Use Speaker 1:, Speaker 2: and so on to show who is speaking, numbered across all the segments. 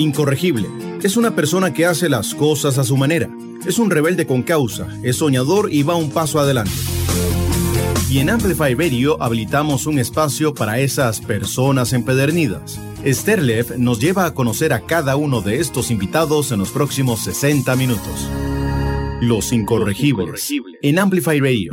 Speaker 1: Incorregible. Es una persona que hace las cosas a su manera. Es un rebelde con causa, es soñador y va un paso adelante. Y en Amplify Radio habilitamos un espacio para esas personas empedernidas. Esther nos lleva a conocer a cada uno de estos invitados en los próximos 60 minutos. Los Incorregibles. En Amplify Radio.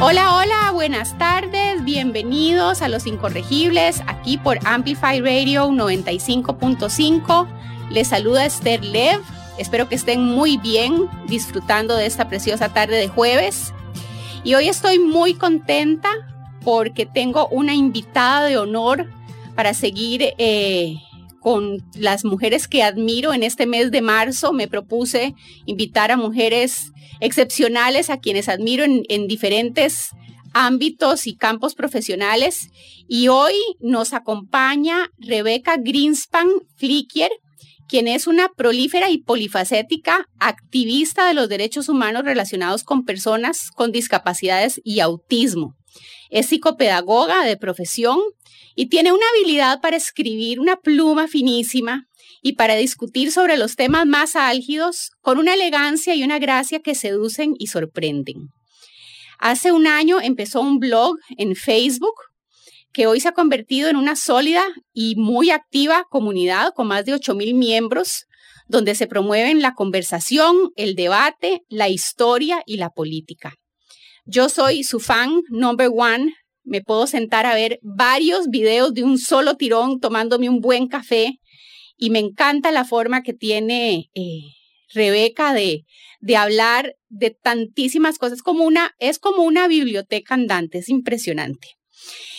Speaker 2: Hola, hola, buenas tardes, bienvenidos a Los Incorregibles, aquí por Amplify Radio 95.5. Les saluda Esther Lev, espero que estén muy bien disfrutando de esta preciosa tarde de jueves. Y hoy estoy muy contenta porque tengo una invitada de honor para seguir eh, con las mujeres que admiro en este mes de marzo. Me propuse invitar a mujeres excepcionales a quienes admiro en, diferentes ámbitos y campos profesionales. Y hoy nos acompaña Rebeca Greenspan Flicker, quien es una prolífera y polifacética activista de los derechos humanos relacionados con personas con discapacidades y autismo. Es psicopedagoga de profesión y tiene una habilidad para escribir una pluma finísima y para discutir sobre los temas más álgidos con una elegancia y una gracia que seducen y sorprenden. Hace un año empezó un blog en Facebook que hoy se ha convertido en una sólida y muy activa comunidad con más de 8.000 miembros, donde se promueven la conversación, el debate, la historia y la política. Yo soy su fan number one. Me puedo sentar a ver varios videos de un solo tirón tomándome un buen café y me encanta la forma que tiene eh, Rebeca de, de hablar de tantísimas cosas. Como una, es como una biblioteca andante, es impresionante.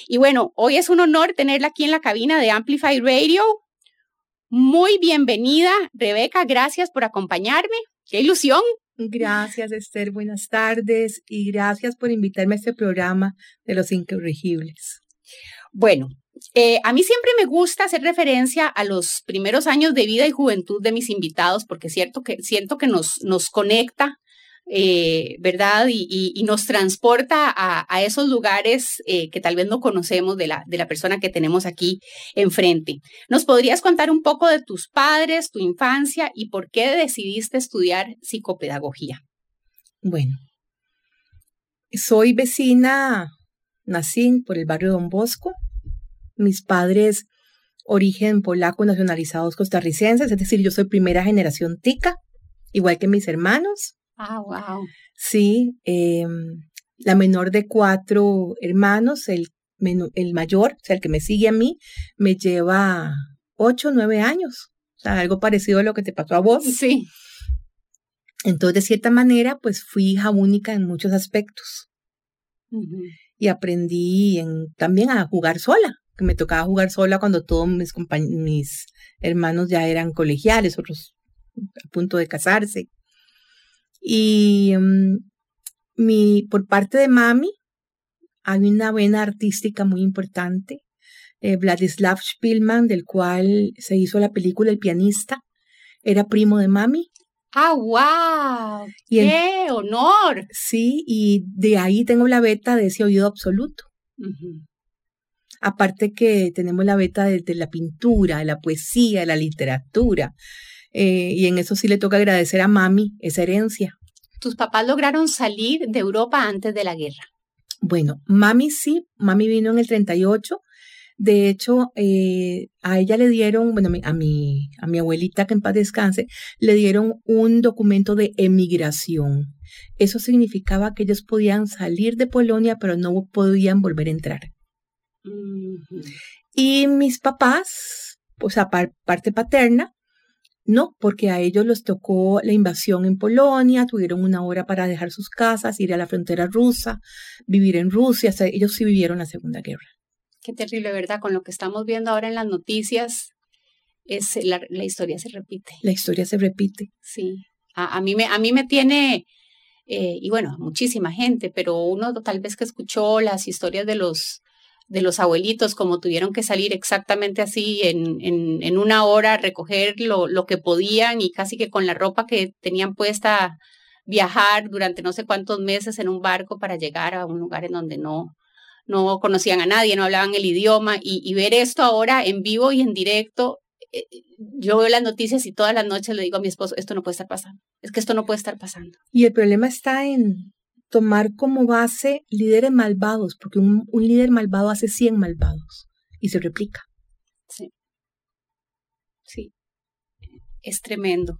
Speaker 2: Y bueno, hoy es un honor tenerla aquí en la cabina de Amplify Radio. Muy bienvenida, Rebeca. Gracias por acompañarme. Qué ilusión.
Speaker 3: Gracias, Esther. Buenas tardes y gracias por invitarme a este programa de Los Incorregibles.
Speaker 2: Bueno, eh, a mí siempre me gusta hacer referencia a los primeros años de vida y juventud de mis invitados, porque cierto que, siento que nos, nos conecta, eh, ¿verdad? Y, nos transporta a, esos lugares eh, que tal vez no conocemos de la, de la persona que tenemos aquí enfrente. ¿Nos podrías contar un poco de tus padres, tu infancia y por qué decidiste estudiar psicopedagogía?
Speaker 3: Bueno, soy vecina, nací por el barrio Don Bosco, mis padres origen polaco nacionalizados costarricenses, es decir, yo soy primera generación tica, igual que mis hermanos.
Speaker 2: Ah, wow.
Speaker 3: Sí, em, la menor de cuatro hermanos, el, el mayor, o sea, el que me sigue a mí, me lleva ocho, nueve años. O sea, algo parecido a lo que te pasó a vos.
Speaker 2: Sí.
Speaker 3: Entonces, de cierta manera, pues fui hija única en muchos aspectos. Y aprendí en, también a jugar sola que me tocaba jugar sola cuando todos mis, mis hermanos ya eran colegiales, otros a punto de casarse. Y mm, mi, por parte de mami, hay una vena artística muy importante. Eh, Vladislav Spielman, del cual se hizo la película El pianista, era primo de mami.
Speaker 2: ¡Ah, wow! ¡Qué honor!
Speaker 3: Sí, y de ahí tengo la beta de ese oído absoluto. Aparte que tenemos la beta de, la pintura, de la poesía, de la literatura. Eh, y en eso sí le toca agradecer a mami esa herencia.
Speaker 2: ¿Tus papás lograron salir de Europa antes de la guerra?
Speaker 3: Bueno, mami sí, mami vino en el 38. De hecho, eh, a ella le dieron, bueno, a mi, a mi abuelita, que en paz descanse, le dieron un documento de emigración. Eso significaba que ellos podían salir de Polonia, pero no podían volver a entrar. Y mis papás, o sea, parte paterna, no, porque a ellos les tocó la invasión en Polonia, tuvieron una hora para dejar sus casas, ir a la frontera rusa, vivir en Rusia, o sea, ellos sí vivieron la Segunda Guerra.
Speaker 2: Qué terrible, ¿verdad? Con lo que estamos viendo ahora en las noticias, es la, historia se repite.
Speaker 3: La historia se repite.
Speaker 2: Sí. A, mí, me, a mí me tiene, eh, y bueno, muchísima gente, pero uno tal vez que escuchó las historias de los de los abuelitos, como tuvieron que salir exactamente así en, en, una hora, recoger lo, lo, que podían y casi que con la ropa que tenían puesta, viajar durante no sé cuántos meses en un barco para llegar a un lugar en donde no, no conocían a nadie, no hablaban el idioma y, ver esto ahora en vivo y en directo, eh, yo veo las noticias y todas las noches le digo a mi esposo, esto no puede estar pasando, es que esto no puede estar pasando.
Speaker 3: Y el problema está en tomar como base líderes malvados, porque un, un líder malvado hace 100 malvados y se replica.
Speaker 2: Sí. Sí. Es tremendo.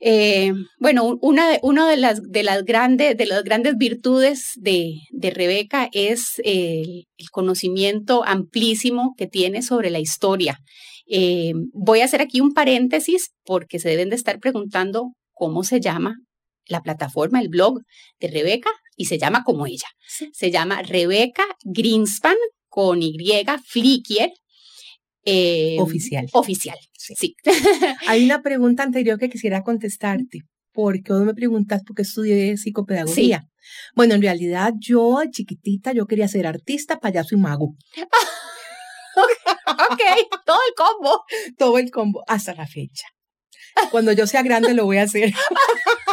Speaker 2: Eh, bueno, una de, de, las, de, las grandes, de las grandes virtudes de, de Rebeca es el conocimiento amplísimo que tiene sobre la historia. Eh, voy a hacer aquí un paréntesis porque se deben de estar preguntando cómo se llama la plataforma, el blog de Rebeca, y se llama como ella. Se llama Rebeca Greenspan con Y, Flicker,
Speaker 3: eh, oficial.
Speaker 2: Oficial, sí.
Speaker 3: Hay una pregunta anterior que quisiera contestarte, porque vos me preguntas por qué estudié psicopedagogía. Bueno, en realidad yo, chiquitita, yo quería ser artista, payaso y mago.
Speaker 2: ok, todo el combo.
Speaker 3: Todo el combo, hasta la fecha. Cuando yo sea grande lo voy a hacer.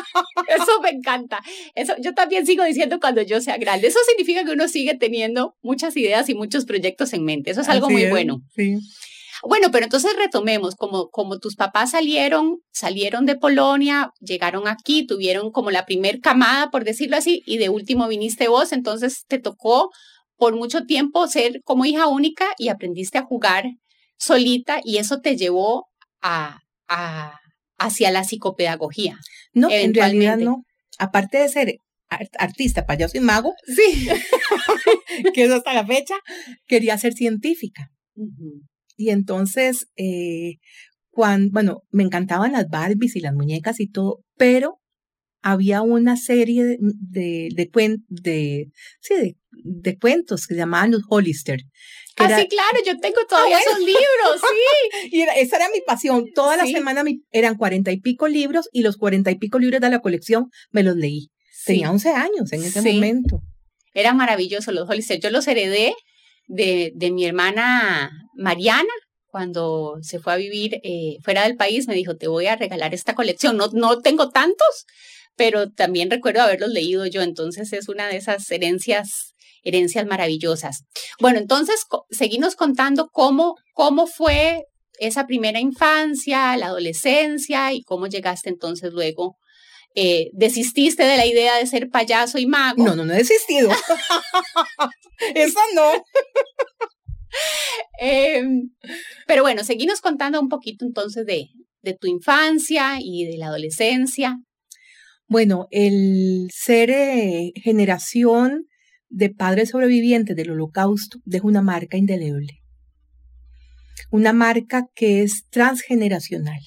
Speaker 2: Eso me encanta. Eso, yo también sigo diciendo cuando yo sea grande. Eso significa que uno sigue teniendo muchas ideas y muchos proyectos en mente. Eso es algo muy bueno.
Speaker 3: Sí.
Speaker 2: Bueno, pero entonces retomemos, como, como tus papás salieron, salieron de Polonia, llegaron aquí, tuvieron como la primer camada, por decirlo así, y de último viniste vos, entonces te tocó por mucho tiempo ser como hija única y aprendiste a jugar solita y eso te llevó a, a hacia la psicopedagogía.
Speaker 3: No, en realidad no. Aparte de ser artista, payaso y mago,
Speaker 2: sí,
Speaker 3: que es hasta la fecha, quería ser científica. Y entonces, eh, cuando, bueno, me encantaban las Barbies y las muñecas y todo, pero había una serie de, de, de, sí, de, de, cuentos que se llamaban los Hollister,
Speaker 2: ah, sí, claro, yo tengo todavía esos libros, sí.
Speaker 3: y esa era mi pasión. Toda la semana eran cuarenta y pico libros y los cuarenta y pico libros de la colección me los leí. Tenía 11 años en ese momento.
Speaker 2: Eran maravillosos los Hollister. Yo los heredé de, de mi hermana Mariana, cuando se fue a vivir eh, fuera del país, me dijo, te voy a regalar esta colección. No, no tengo tantos, pero también recuerdo haberlos leído yo, entonces es una de esas herencias herencias maravillosas. Bueno, entonces seguimos contando cómo, cómo fue esa primera infancia, la adolescencia y cómo llegaste entonces luego. Eh, ¿Desististe de la idea de ser payaso y mago?
Speaker 3: No, no, no he desistido. Eso no.
Speaker 2: Em, pero bueno, seguimos contando un poquito entonces de, de tu infancia y de la adolescencia.
Speaker 3: Bueno, el ser eh, generación de padres sobrevivientes del holocausto deja una marca indeleble. Una marca que es transgeneracional.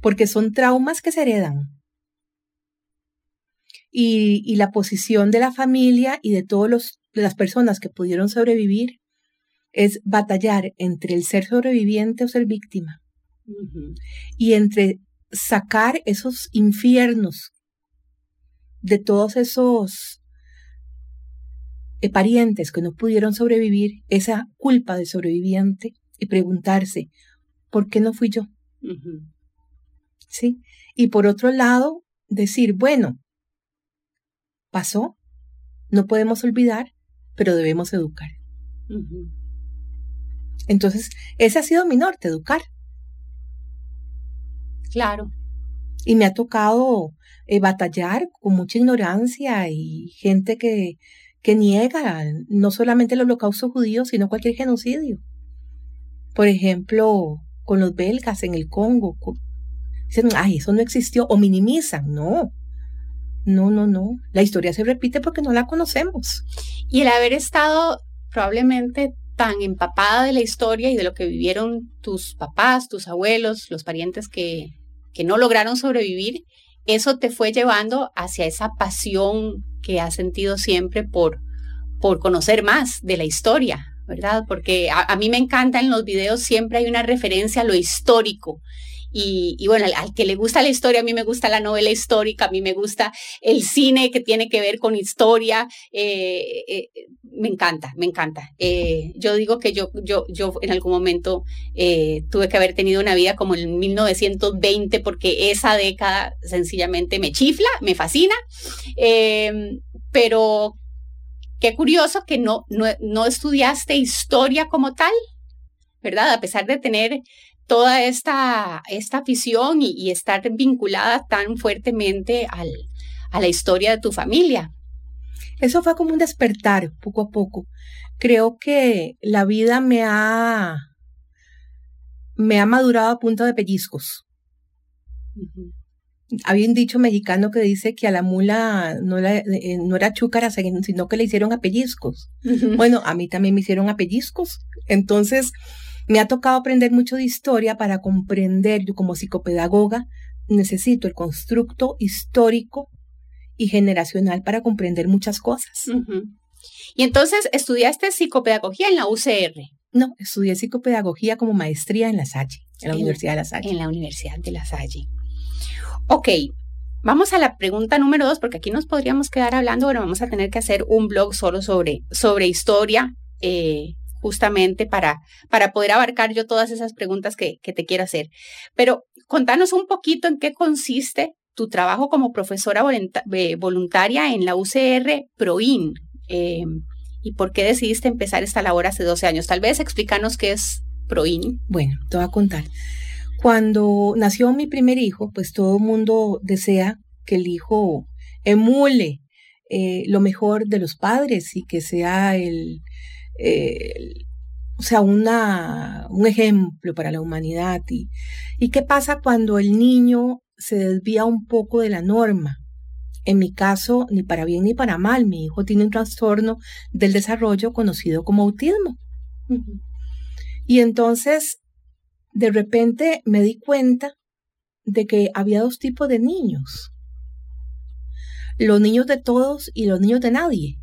Speaker 3: Porque son traumas que se heredan. Y, la posición de la familia y de todas las personas que pudieron sobrevivir es batallar entre el ser sobreviviente o ser víctima. Y entre sacar esos infiernos de todos esos parientes que no pudieron sobrevivir, esa culpa de sobreviviente y preguntarse, ¿por qué no fui yo? ¿Sí? Y por otro lado, decir, bueno, pasó, no podemos olvidar, pero debemos educar. Entonces, ese ha sido mi norte, educar.
Speaker 2: Claro.
Speaker 3: Y me ha tocado eh, batallar con mucha ignorancia y gente que que niega no solamente el holocausto judío, sino cualquier genocidio. Por ejemplo, con los belgas en el Congo. Dicen, ay, eso no existió, o minimizan. No, no, no, no. La historia se repite porque no la conocemos.
Speaker 2: Y el haber estado probablemente tan empapada de la historia y de lo que vivieron tus papás, tus abuelos, los parientes que, que no lograron sobrevivir, eso te fue llevando hacia esa pasión que has sentido siempre por, por conocer más de la historia, ¿verdad? Porque a, mí me encanta en los videos siempre hay una referencia a lo histórico. Y, bueno, al, que le gusta la historia, a mí me gusta la novela histórica, a mí me gusta el cine que tiene que ver con historia, eh, eh, me encanta, me encanta. Eh, yo digo que yo, yo, yo en algún momento tuve que haber tenido una vida como en 1920 porque esa década sencillamente me chifla, me fascina, pero qué curioso que no, no, estudiaste historia como tal, ¿verdad? A pesar de tener toda esta, esta afición y, estar vinculada tan fuertemente al, a la historia de tu familia.
Speaker 3: Eso fue como un despertar poco a poco. Creo que la vida me ha, me ha madurado a punta de pellizcos. Había un dicho mexicano que dice que a la mula no, la, eh, no era chúcara, sino que le hicieron a pellizcos. Bueno, a mí también me hicieron a pellizcos. Entonces, me ha tocado aprender mucho de historia para comprender, yo como psicopedagoga, necesito el constructo histórico y generacional para comprender muchas cosas.
Speaker 2: Y entonces, ¿estudiaste psicopedagogía en la UCR?
Speaker 3: No, estudié psicopedagogía como maestría en La Salle, en la Universidad de La Salle.
Speaker 2: En la Universidad de La Salle. Ok, vamos a la pregunta número dos, porque aquí nos podríamos quedar hablando, pero vamos a tener que hacer un blog solo sobre, sobre historia, eh, justamente para, para poder abarcar yo todas esas preguntas que, que te quiero hacer. Pero contanos un poquito en qué consiste tu trabajo como profesora eh, voluntaria en la UCR PROIN. Eh, ¿Y por qué decidiste empezar esta labor hace 12 años? Tal vez explícanos qué es PROIN.
Speaker 3: Bueno, te voy a contar. Cuando nació mi primer hijo, pues todo el mundo desea que el hijo emule eh, lo mejor de los padres y que sea el, o sea, una, un ejemplo para la humanidad. Y, ¿Y qué pasa cuando el niño se desvía un poco de la norma? En mi caso, ni para bien ni para mal, mi hijo tiene un trastorno del desarrollo conocido como autismo. Y entonces, de repente me di cuenta de que había dos tipos de niños. Los niños de todos y los niños de nadie.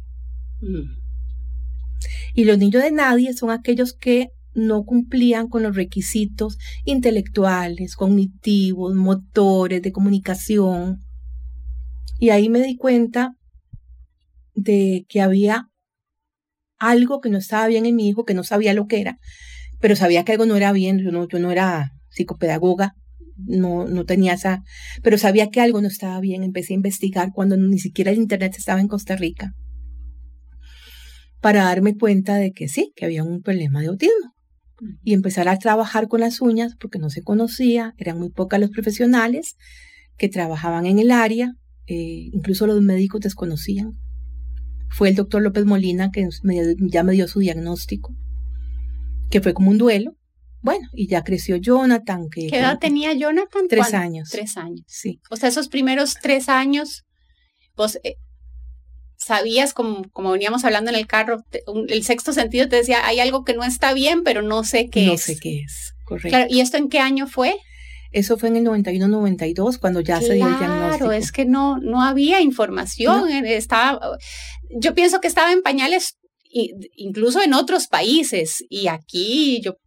Speaker 3: Y los niños de nadie son aquellos que no cumplían con los requisitos intelectuales, cognitivos, motores, de comunicación. Y ahí me di cuenta de que había algo que no estaba bien en mi hijo, que no sabía lo que era, pero sabía que algo no era bien. Yo no, yo no era psicopedagoga, no, no tenía esa, pero sabía que algo no estaba bien. Empecé a investigar cuando ni siquiera el Internet estaba en Costa Rica para darme cuenta de que sí, que había un problema de autismo. Y empezar a trabajar con las uñas porque no se conocía, eran muy pocas los profesionales que trabajaban en el área, eh, incluso los médicos desconocían. Fue el doctor López Molina que ya me dio su diagnóstico, que fue como un duelo. Bueno, y ya creció Jonathan. Que,
Speaker 2: ¿Qué edad tenía Jonathan?
Speaker 3: Tres años.
Speaker 2: Tres años.
Speaker 3: Sí.
Speaker 2: O sea, esos primeros tres años, vos eh, sabías, como, como veníamos hablando en el carro, el sexto sentido te decía, hay algo que no está bien, pero no sé qué
Speaker 3: es.
Speaker 2: No
Speaker 3: sé qué es, correcto.
Speaker 2: ¿Y esto en qué año fue?
Speaker 3: Eso fue en el 91-92, cuando ya se dio el diagnóstico.
Speaker 2: Claro, es que no, no había información. Estaba, yo pienso que estaba en pañales incluso en otros países. Y aquí yo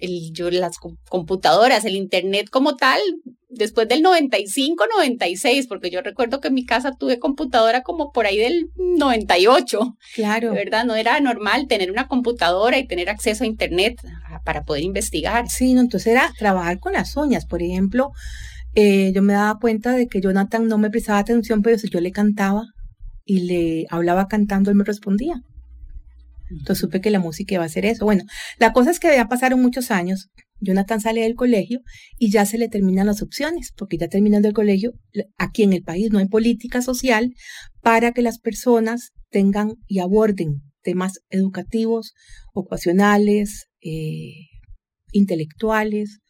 Speaker 2: el, yo, las computadoras, el Internet como tal, después del 95, 96, porque yo recuerdo que en mi casa tuve computadora como por ahí del 98.
Speaker 3: Claro.
Speaker 2: ¿Verdad? No era normal tener una computadora y tener acceso a Internet para poder investigar.
Speaker 3: Sí, no, entonces era trabajar con las uñas. Por ejemplo, eh, yo me daba cuenta de que Jonathan no me prestaba atención, pero si yo le cantaba y le hablaba cantando, él me respondía. Entonces supe que la música iba a ser eso. Bueno, la cosa es que ya pasaron muchos años. Jonathan sale del colegio y ya se le terminan las opciones, porque ya terminando el colegio, aquí en el país no hay política social para que las personas tengan y aborden temas educativos, ocupacionales, eh, intelectuales,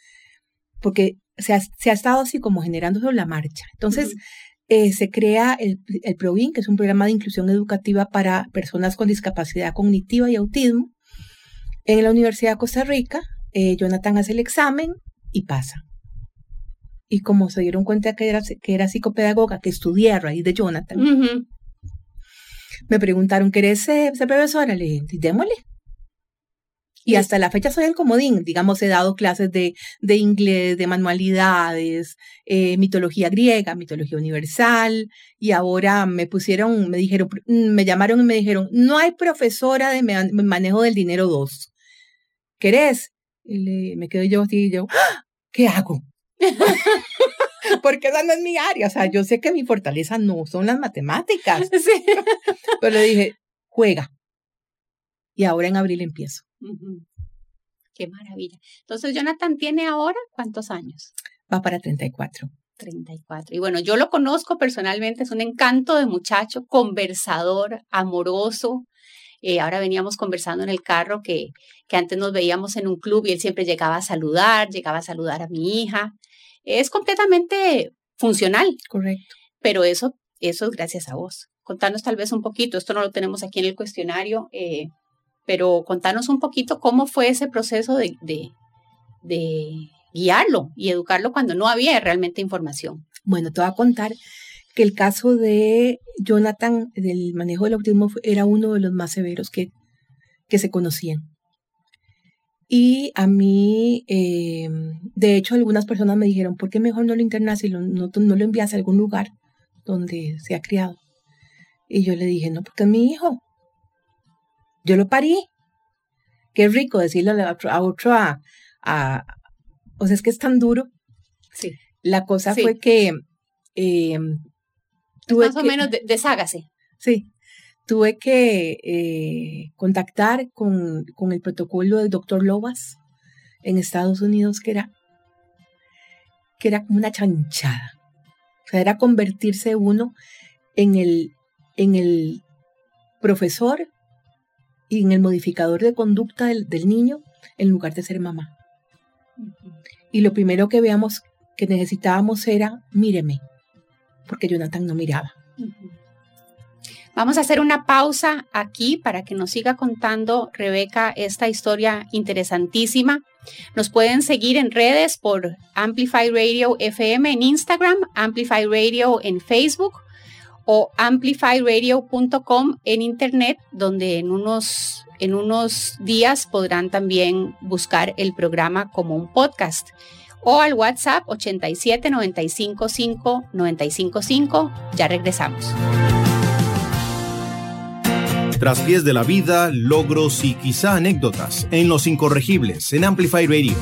Speaker 3: porque se ha, estado así como generando sobre la marcha. Entonces, eh, se crea el, el PROVIN, que es un programa de inclusión educativa para personas con discapacidad cognitiva y autismo. En la Universidad de Costa Rica, eh, Jonathan hace el examen y pasa. Y como se dieron cuenta que era, que era psicopedagoga, que estudié a raíz de Jonathan, me preguntaron, ¿querés ser, profesora? Le dije, démosle. Y hasta la fecha soy el comodín, digamos, he dado clases de, de inglés, de manualidades, eh, mitología griega, mitología universal, y ahora me pusieron, me dijeron, me llamaron y me dijeron, no hay profesora de manejo del dinero 2. ¿Querés? Y le, me quedo yo así, y yo, ¡Ah! ¿qué hago? Porque esa no es mi área, o sea, yo sé que mi fortaleza no son las matemáticas. Sí. Pero le dije, juega. Y ahora en abril empiezo.
Speaker 2: Qué maravilla. Entonces, Jonathan tiene ahora cuántos años?
Speaker 3: Va para 34.
Speaker 2: 34. Y bueno, yo lo conozco personalmente, es un encanto de muchacho, conversador, amoroso. Eh, ahora veníamos conversando en el carro que, que antes nos veíamos en un club y él siempre llegaba a saludar, llegaba a saludar a mi hija. Es completamente funcional.
Speaker 3: Correcto.
Speaker 2: Pero eso, eso es gracias a vos. Contanos tal vez un poquito, esto no lo tenemos aquí en el cuestionario, eh, pero contanos un poquito cómo fue ese proceso de, de, guiarlo y educarlo cuando no había realmente información.
Speaker 3: Bueno, te voy a contar que el caso de Jonathan del manejo del autismo era uno de los más severos que, que se conocían. Y a mí, eh, de hecho, algunas personas me dijeron, ¿por qué mejor no lo internas y no, no, lo envías a algún lugar donde se ha criado? Y yo le dije, no, porque es mi hijo. Yo lo parí. Qué rico decirle a otro, a, otro a, o sea, es que es tan duro.
Speaker 2: Sí.
Speaker 3: La cosa fue que eh,
Speaker 2: tuve más o menos deshágase.
Speaker 3: Sí, tuve que eh, contactar con, con, el protocolo del doctor Lobas en Estados Unidos, que era, que era como una chanchada. O sea, era convertirse uno en el, en el profesor y en el modificador de conducta del, del niño en lugar de ser mamá. Y lo primero que veamos que necesitábamos era, míreme, porque Jonathan no miraba.
Speaker 2: Vamos a hacer una pausa aquí para que nos siga contando Rebeca esta historia interesantísima. Nos pueden seguir en redes por Amplify Radio FM en Instagram, Amplify Radio en Facebook o amplifyradio.com en internet, donde en unos, en unos días podrán también buscar el programa como un podcast o al WhatsApp 87 95 5 95 5. Ya regresamos.
Speaker 1: Tras pies de la vida, logros y quizá anécdotas en Los Incorregibles en Amplify Radio.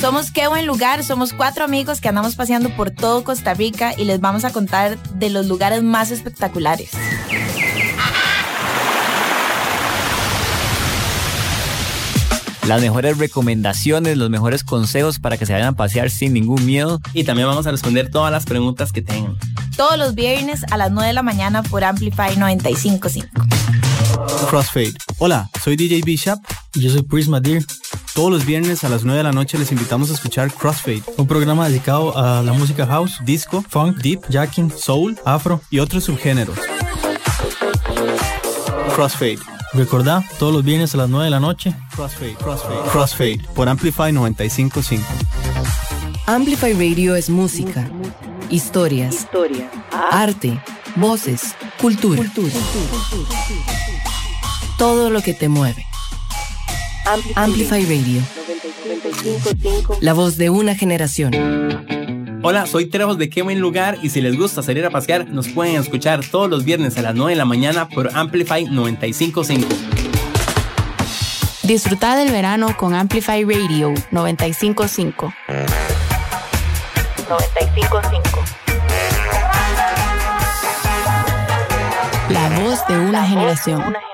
Speaker 4: Somos Qué Buen Lugar, somos cuatro amigos que andamos paseando por todo Costa Rica y les vamos a contar de los lugares más espectaculares.
Speaker 5: las mejores recomendaciones, los mejores consejos para que se vayan a pasear sin ningún miedo.
Speaker 6: Y también vamos a responder todas las preguntas que tengan.
Speaker 4: Todos los viernes a las 9 de la mañana por Amplify 955.
Speaker 7: Crossfade. Hola, soy DJ Bishop
Speaker 8: y yo soy Prisma Deer.
Speaker 7: Todos los viernes a las 9 de la noche les invitamos a escuchar Crossfade,
Speaker 8: un programa dedicado a la música house,
Speaker 7: disco,
Speaker 8: funk,
Speaker 7: deep,
Speaker 8: jacking,
Speaker 7: soul,
Speaker 8: afro
Speaker 7: y otros subgéneros. Crossfade
Speaker 8: Recordá, todos los viernes a las 9 de la noche.
Speaker 7: Crossfade, Crossfade, Crossfade por Amplify 955.
Speaker 9: Amplify Radio es música, historias, arte, voces, cultura. Todo lo que te mueve. Amplify Radio. La voz de una generación.
Speaker 6: Hola, soy Trejos de Qué Buen Lugar y si les gusta salir a pasear, nos pueden escuchar todos los viernes a las 9 de la mañana por Amplify 955.
Speaker 9: Disfruta del verano con Amplify Radio 955. 955. La voz de una generación.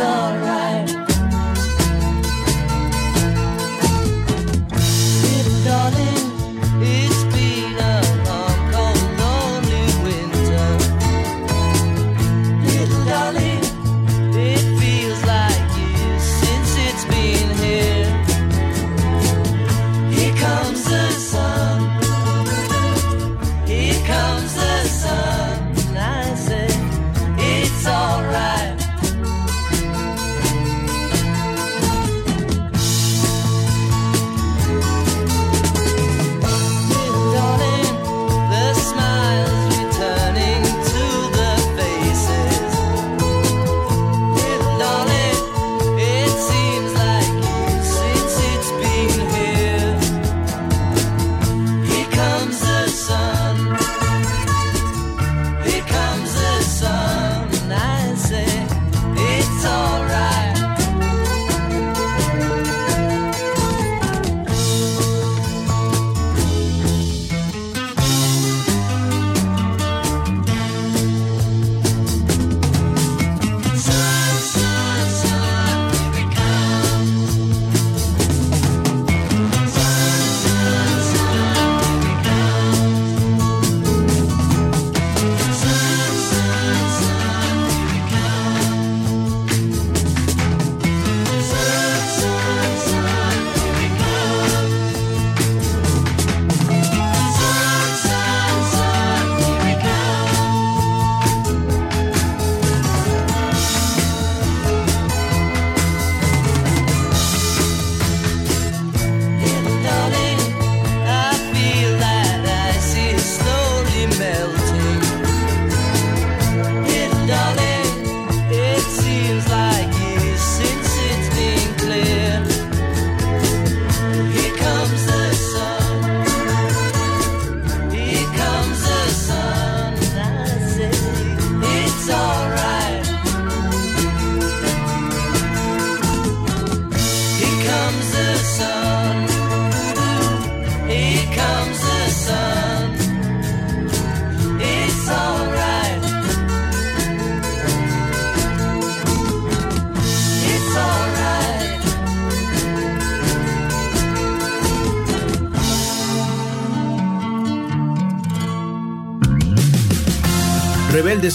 Speaker 1: sorrow.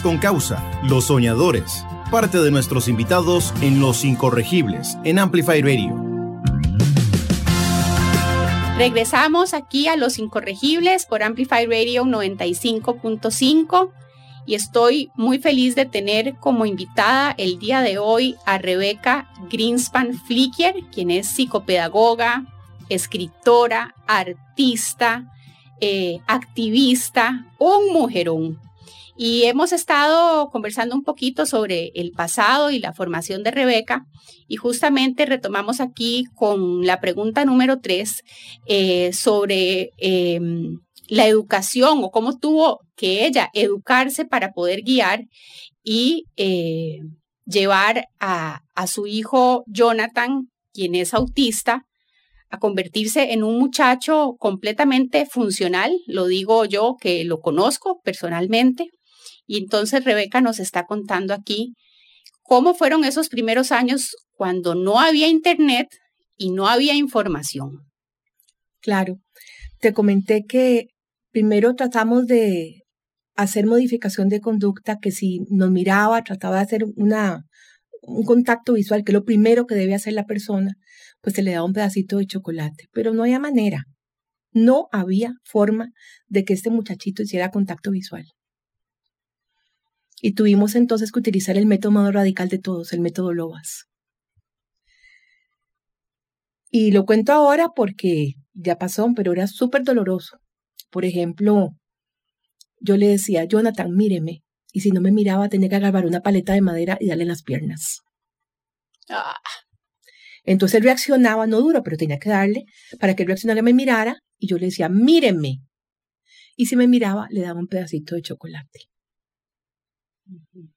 Speaker 1: Con causa, los soñadores, parte de nuestros invitados en Los Incorregibles, en Amplify Radio.
Speaker 2: Regresamos aquí a Los Incorregibles por Amplify Radio 95.5 y estoy muy feliz de tener como invitada el día de hoy a Rebeca Greenspan Flicker, quien es psicopedagoga, escritora, artista, eh, activista, un mujerón. Y hemos estado conversando un poquito sobre el pasado y la formación de Rebeca y justamente retomamos aquí con la pregunta número tres eh, sobre em, la educación o cómo tuvo que ella educarse para poder guiar y eh, llevar a, a su hijo Jonathan, quien es autista, a convertirse en un muchacho completamente funcional, lo digo yo que lo conozco personalmente, y entonces Rebeca nos está contando aquí cómo fueron esos primeros años cuando no había internet y no había información.
Speaker 3: Claro, te comenté que primero tratamos de hacer modificación de conducta, que si nos miraba, trataba de hacer una, un contacto visual, que es lo primero que debe hacer la persona, pues se le daba un pedacito de chocolate, pero no había manera, no había forma de que este muchachito hiciera contacto visual. Y tuvimos entonces que utilizar el método más radical de todos, el método Lobas. Y lo cuento ahora porque ya pasó, pero era súper doloroso. Por ejemplo, yo le decía, Jonathan, míreme. Y si no me miraba, tenía que agarrar una paleta de madera y darle en las piernas. Ah. Entonces él reaccionaba, no duro, pero tenía que darle para que él reaccionara y me mirara. Y yo le decía, míreme. Y si me miraba, le daba un pedacito de chocolate.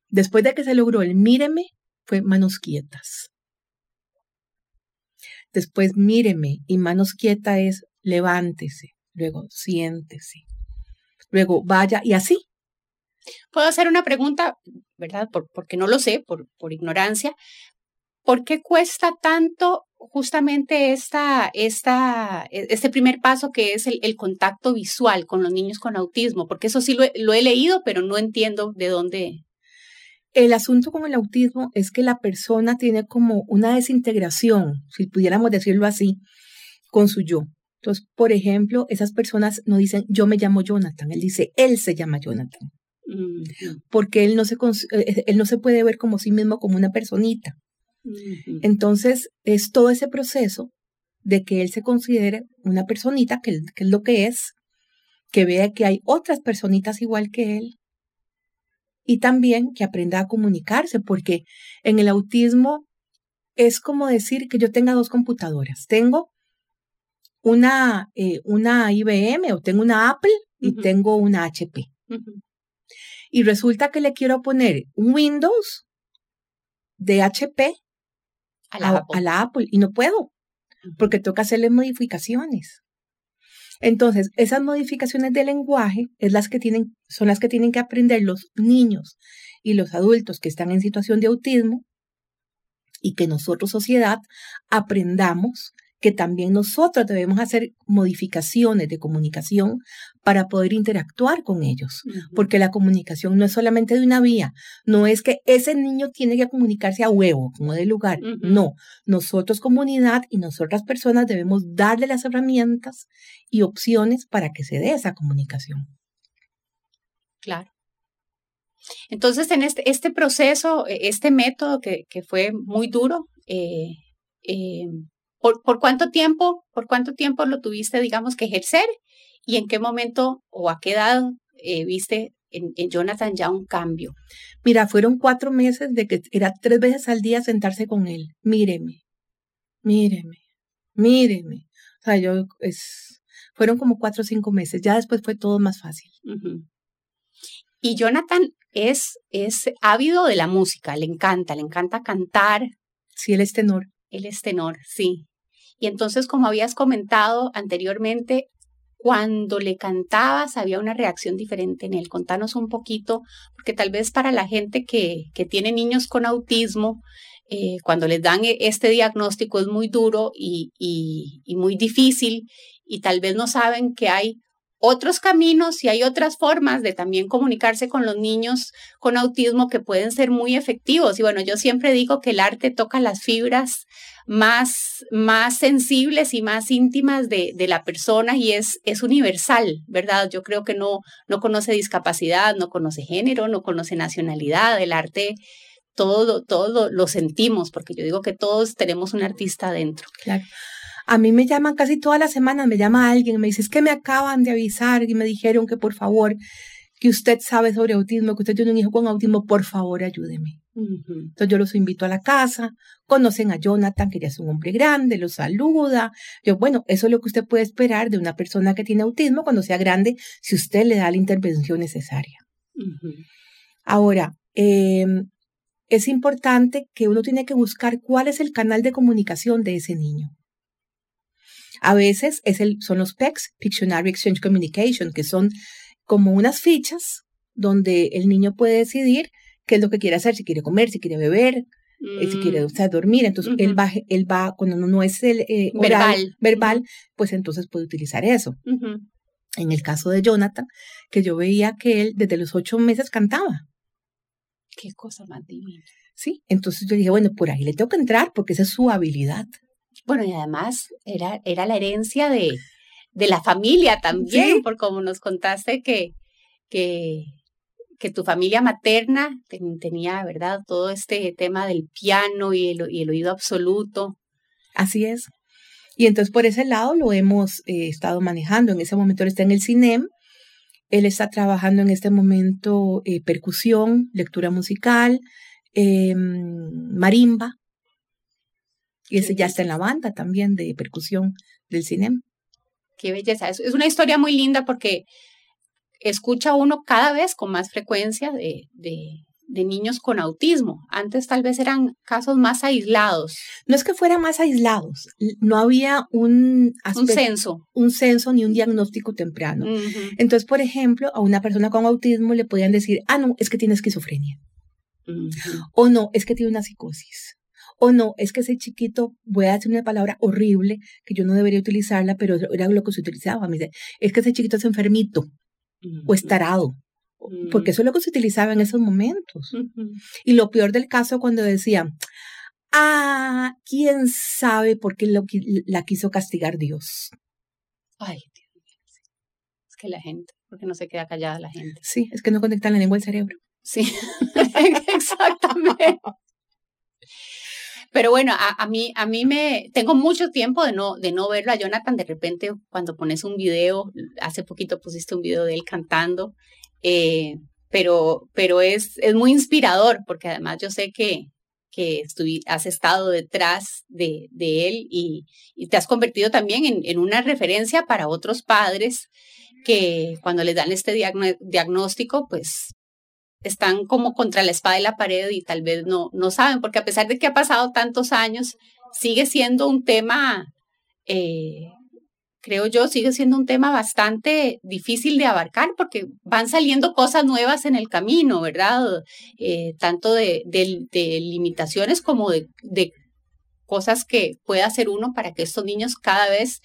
Speaker 3: Después de que se logró el míreme, fue manos quietas. Después míreme y manos quietas es levántese, luego siéntese, luego vaya y así.
Speaker 2: Puedo hacer una pregunta, ¿verdad? porque no lo sé, por, por ignorancia. ¿Por qué cuesta tanto justamente esta, esta, e, este primer paso que es el, contacto visual con los niños con autismo, porque eso sí lo he, leído, pero no entiendo de dónde.
Speaker 3: El asunto con el autismo es que la persona tiene como una desintegración, si pudiéramos decirlo así, con su yo. Entonces, por ejemplo, esas personas no dicen yo me llamo Jonathan, él dice él se llama Jonathan. Porque él no, se, eh, él no se puede ver como sí mismo como una personita. Entonces, es todo ese proceso de que él se considere una personita, que, es lo que es, que vea que hay otras personitas igual que él, y también que aprenda a comunicarse, porque en el autismo es como decir que yo tenga dos computadoras. Tengo una, eh, una IBM o tengo una Apple y tengo una HP. Y resulta que le quiero poner un Windows de HP a la, Apple. y no puedo, porque toca hacerle modificaciones. Entonces, esas modificaciones de lenguaje es las que tienen, son las que tienen que aprender los niños y los adultos que están en situación de autismo y que nosotros, sociedad, aprendamos que también nosotros debemos hacer modificaciones de comunicación para poder interactuar con ellos, porque la comunicación no es solamente de una vía, no es que ese niño tiene que comunicarse a huevo, como de lugar, no, nosotros comunidad y nosotras personas debemos darle las herramientas y opciones para que se dé esa comunicación.
Speaker 2: Claro. Entonces, en este, este proceso, e, este método que, que fue muy duro, eh, eh, ¿Por, cuánto tiempo, por cuánto tiempo lo tuviste, digamos, que ejercer? ¿Y en qué momento o a qué edad eh, viste en, Jonathan ya un cambio?
Speaker 3: Mira, fueron cuatro meses de que era tres veces al día sentarse con él. Míreme, míreme, míreme. O sea, yo es, fueron como cuatro o cinco meses. Ya después fue todo más fácil.
Speaker 2: Y Jonathan es, es ávido de la música, le encanta, le encanta cantar.
Speaker 3: Sí, él es tenor.
Speaker 2: Él es tenor, sí. Y entonces, como habías comentado anteriormente, cuando le cantabas había una reacción diferente en él. Contanos un poquito, porque tal vez para la gente que, que tiene niños con autismo, eh, cuando les dan e, este diagnóstico es muy duro y, y, muy difícil y tal vez no saben que hay otros caminos y hay otras formas de también comunicarse con los niños con autismo que pueden ser muy efectivos. Y bueno, yo siempre digo que el arte toca las fibras más, más sensibles y más íntimas de, de la persona y es, es universal, ¿verdad? Yo creo que no, no conoce discapacidad, no conoce género, no conoce nacionalidad. El arte todo, todo lo sentimos, porque yo digo que todos tenemos un artista adentro.
Speaker 3: Claro. A mí me llaman casi todas las semanas, me llama alguien, me dice, es que me acaban de avisar y me dijeron que por favor, que usted sabe sobre autismo, que usted tiene un hijo con autismo, por favor ayúdeme. Entonces yo los invito a la casa, conocen a Jonathan, que ya es un hombre grande, los saluda. Yo, bueno, eso es lo que usted puede esperar de una persona que tiene autismo cuando sea grande, si usted le da la intervención necesaria. Ahora, em, es importante que uno tiene que buscar cuál es el canal de comunicación de ese niño. A veces es el, son los PECs, Pictionary Exchange Communication, que son como unas fichas donde el niño puede decidir qué es lo que quiere hacer, si quiere comer, si quiere beber, eh, si quiere
Speaker 2: Mm,
Speaker 3: dormir. Entonces, él, va, él va, cuando no, no es el eh, oral,
Speaker 2: Verbal.
Speaker 3: verbal, pues entonces puede utilizar eso.
Speaker 2: Ujú.
Speaker 3: En el caso de Jonathan, que yo veía que él desde los ocho meses cantaba.
Speaker 2: Qué cosa más divina.
Speaker 3: Sí, entonces yo dije, bueno, por ahí le tengo que entrar porque esa es su habilidad.
Speaker 2: Bueno, y además era, era la herencia de, de la familia también,
Speaker 3: Sí.
Speaker 2: por como nos contaste que, que, que tu familia materna ten- tenía, ¿verdad? Todo este tema del piano y el, y el oído absoluto.
Speaker 3: Así es. Y entonces por ese lado lo hemos eh, estado manejando. En ese momento él está en el CINEM. Él está trabajando en este momento eh, percusión, lectura musical, eh, marimba. Y ese ya está en la banda también de percusión del CINEM.
Speaker 2: Qué belleza. Es, es una historia muy linda porque escucha uno cada vez con más frecuencia de, de, de niños con autismo. Antes tal vez eran casos más aislados,
Speaker 3: No es que fueran más aislados, no había un,
Speaker 2: un censo.
Speaker 3: un censo ni un diagnóstico temprano. Entonces, por ejemplo, a una persona con autismo le podían decir, ah, no, es que tiene esquizofrenia. O no, es que tiene una psicosis. O no, es que ese chiquito, voy a decir una palabra horrible que yo no debería utilizarla, pero era lo que se utilizaba. Me dice, es que ese chiquito es enfermito o es tarado. Porque eso es lo que se utilizaba en esos momentos. Y lo peor del caso cuando decían, ah, quién sabe por qué lo la quiso castigar Dios.
Speaker 2: Ay, Dios mío. Es que la gente, porque no se queda callada la gente.
Speaker 3: Sí, es que no conectan la lengua al cerebro.
Speaker 2: Sí, exactamente. Pero bueno, a, a mí, a mí me, tengo mucho tiempo de no, de no verlo a Jonathan. De repente, cuando pones un video, hace poquito pusiste un video de él cantando, eh, pero, pero es, es muy inspirador porque además yo sé que, que estuvi- has estado detrás de, de él y, y te has convertido también en, en una referencia para otros padres que cuando les dan este diagnóstico, pues están como contra la espada y la pared y tal vez no, no saben, porque a pesar de que ha pasado tantos años, sigue siendo un tema, eh, creo yo, sigue siendo un tema bastante difícil de abarcar porque van saliendo cosas nuevas en el camino, ¿verdad? Eh, tanto de, limitaciones como de, de cosas que puede hacer uno para que estos niños cada vez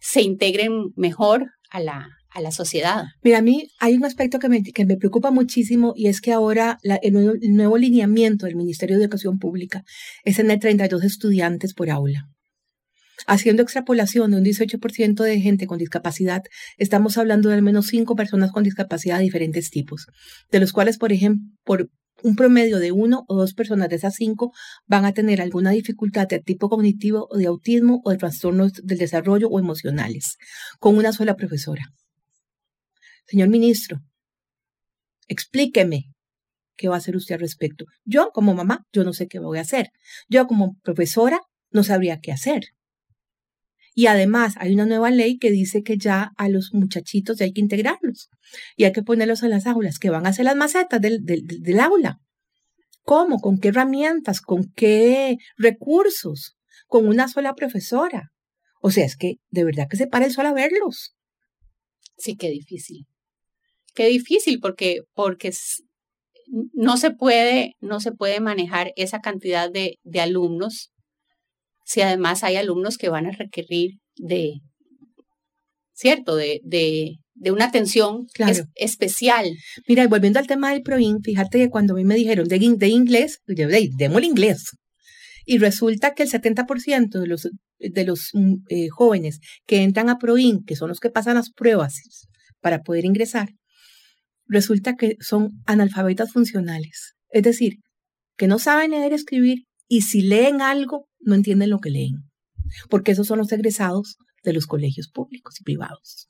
Speaker 2: se integren mejor a la, a la sociedad.
Speaker 3: Mira, a mí hay un aspecto que me, preocupa muchísimo y es que ahora la- el, nuevo, el nuevo lineamiento del Ministerio de Educación Pública es tener 32 estudiantes por aula. Haciendo extrapolación de un 18% de gente con discapacidad, estamos hablando de al menos 5 personas con discapacidad de diferentes tipos, de los cuales, por ejemplo, por un promedio de uno o dos personas de esas cinco van a tener alguna dificultad de tipo cognitivo o de autismo o de trastornos del desarrollo o emocionales, con una sola profesora. Señor ministro, explíqueme qué va a hacer usted al respecto. Yo, como mamá, yo no sé qué voy a hacer. Yo, como profesora, no sabría qué hacer. Y además, hay una nueva ley que dice que ya a los muchachitos hay que integrarlos y hay que ponerlos en las aulas, que van a hacer las macetas del- del aula. ¿Cómo? ¿Con qué herramientas? ¿Con qué recursos? Con una sola profesora. O sea, es que de verdad que se para el sol a verlos.
Speaker 2: Sí, qué difícil. Qué difícil porque, porque no se puede, no se puede manejar esa cantidad de, de alumnos si además hay alumnos que van a requerir de, cierto, de, de, de una atención es- especial.
Speaker 3: Mira, y volviendo al tema del PROIN, fíjate que cuando a mí me dijeron de, de inglés, yo de, démosle inglés. Y resulta que el 70% de los, de los mm, eh, jóvenes que entran a PROIN, que son los que pasan las pruebas para poder ingresar, resulta que son analfabetas funcionales. Es decir, que no saben leer y escribir y si leen algo, no entienden lo que leen. Porque esos son los egresados de los colegios públicos y privados.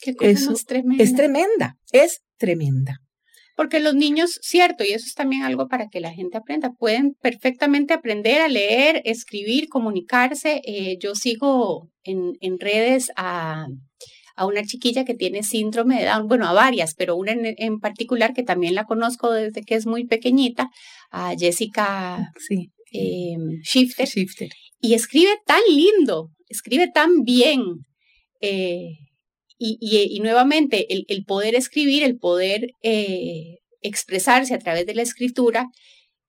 Speaker 2: Qué cosa
Speaker 3: Eso
Speaker 2: más tremenda.
Speaker 3: Es tremenda, es tremenda.
Speaker 2: Porque los niños, cierto, y eso es también algo para que la gente aprenda, pueden perfectamente aprender a leer, escribir, comunicarse. Eh, yo sigo en, en redes a, a una chiquilla que tiene síndrome de Down, bueno, a varias, pero una en, en particular que también la conozco desde que es muy pequeñita, a Jessica
Speaker 3: Sí,
Speaker 2: eh, Shifter,
Speaker 3: shifter.
Speaker 2: y escribe tan lindo, escribe tan bien. eh, y, y- y nuevamente, el, el poder escribir, el poder eh, expresarse a través de la escritura,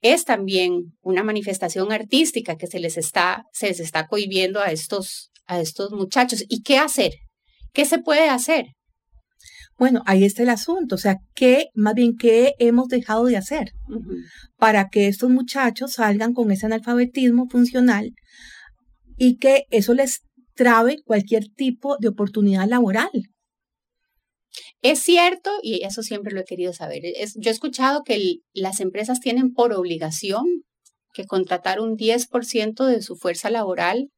Speaker 2: es también una manifestación artística que se les está, se les está cohibiendo a estos, a estos muchachos. ¿Y qué hacer? ¿Qué se puede hacer?
Speaker 3: Bueno, ahí está el asunto. O sea, ¿qué, más bien, qué hemos dejado de hacer para que estos muchachos salgan con ese analfabetismo funcional y que eso les trabe cualquier tipo de oportunidad laboral?
Speaker 2: Es cierto, y eso siempre lo he querido saber. es- yo he escuchado que el- las empresas tienen por obligación que contratar un 10% de su fuerza laboral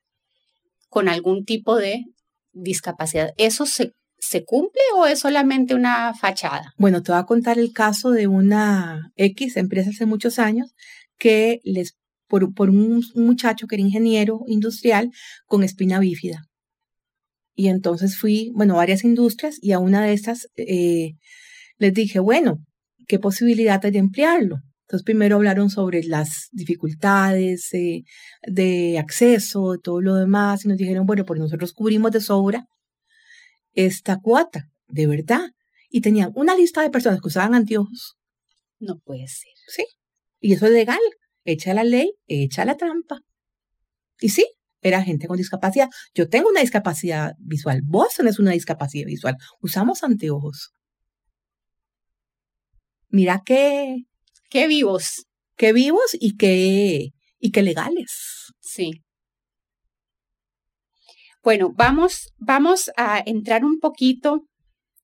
Speaker 2: con algún tipo de discapacidad. ¿Eso se, se cumple o es solamente una fachada?
Speaker 3: Bueno, te voy a contar el caso de una X empresa hace muchos años que les, por, por un, muchacho que era ingeniero industrial con espina bífida. Y entonces fui, bueno, varias industrias y a una de estas eh, les dije, bueno, ¿qué posibilidad hay de emplearlo? Entonces primero hablaron sobre las dificultades eh, de acceso, de todo lo demás, y nos dijeron, bueno, pues nosotros cubrimos de sobra esta cuota, de verdad. Y tenían una lista de personas que usaban anteojos,
Speaker 2: No puede ser.
Speaker 3: sí, y eso es legal, echa la ley, echa la trampa. Y sí, era gente con discapacidad. Yo tengo una discapacidad visual, vos tenés una discapacidad visual, usamos anteojos. Mira qué,
Speaker 2: Qué vivos.
Speaker 3: qué vivos y qué, y qué legales.
Speaker 2: Sí. Bueno, vamos, vamos a entrar un poquito.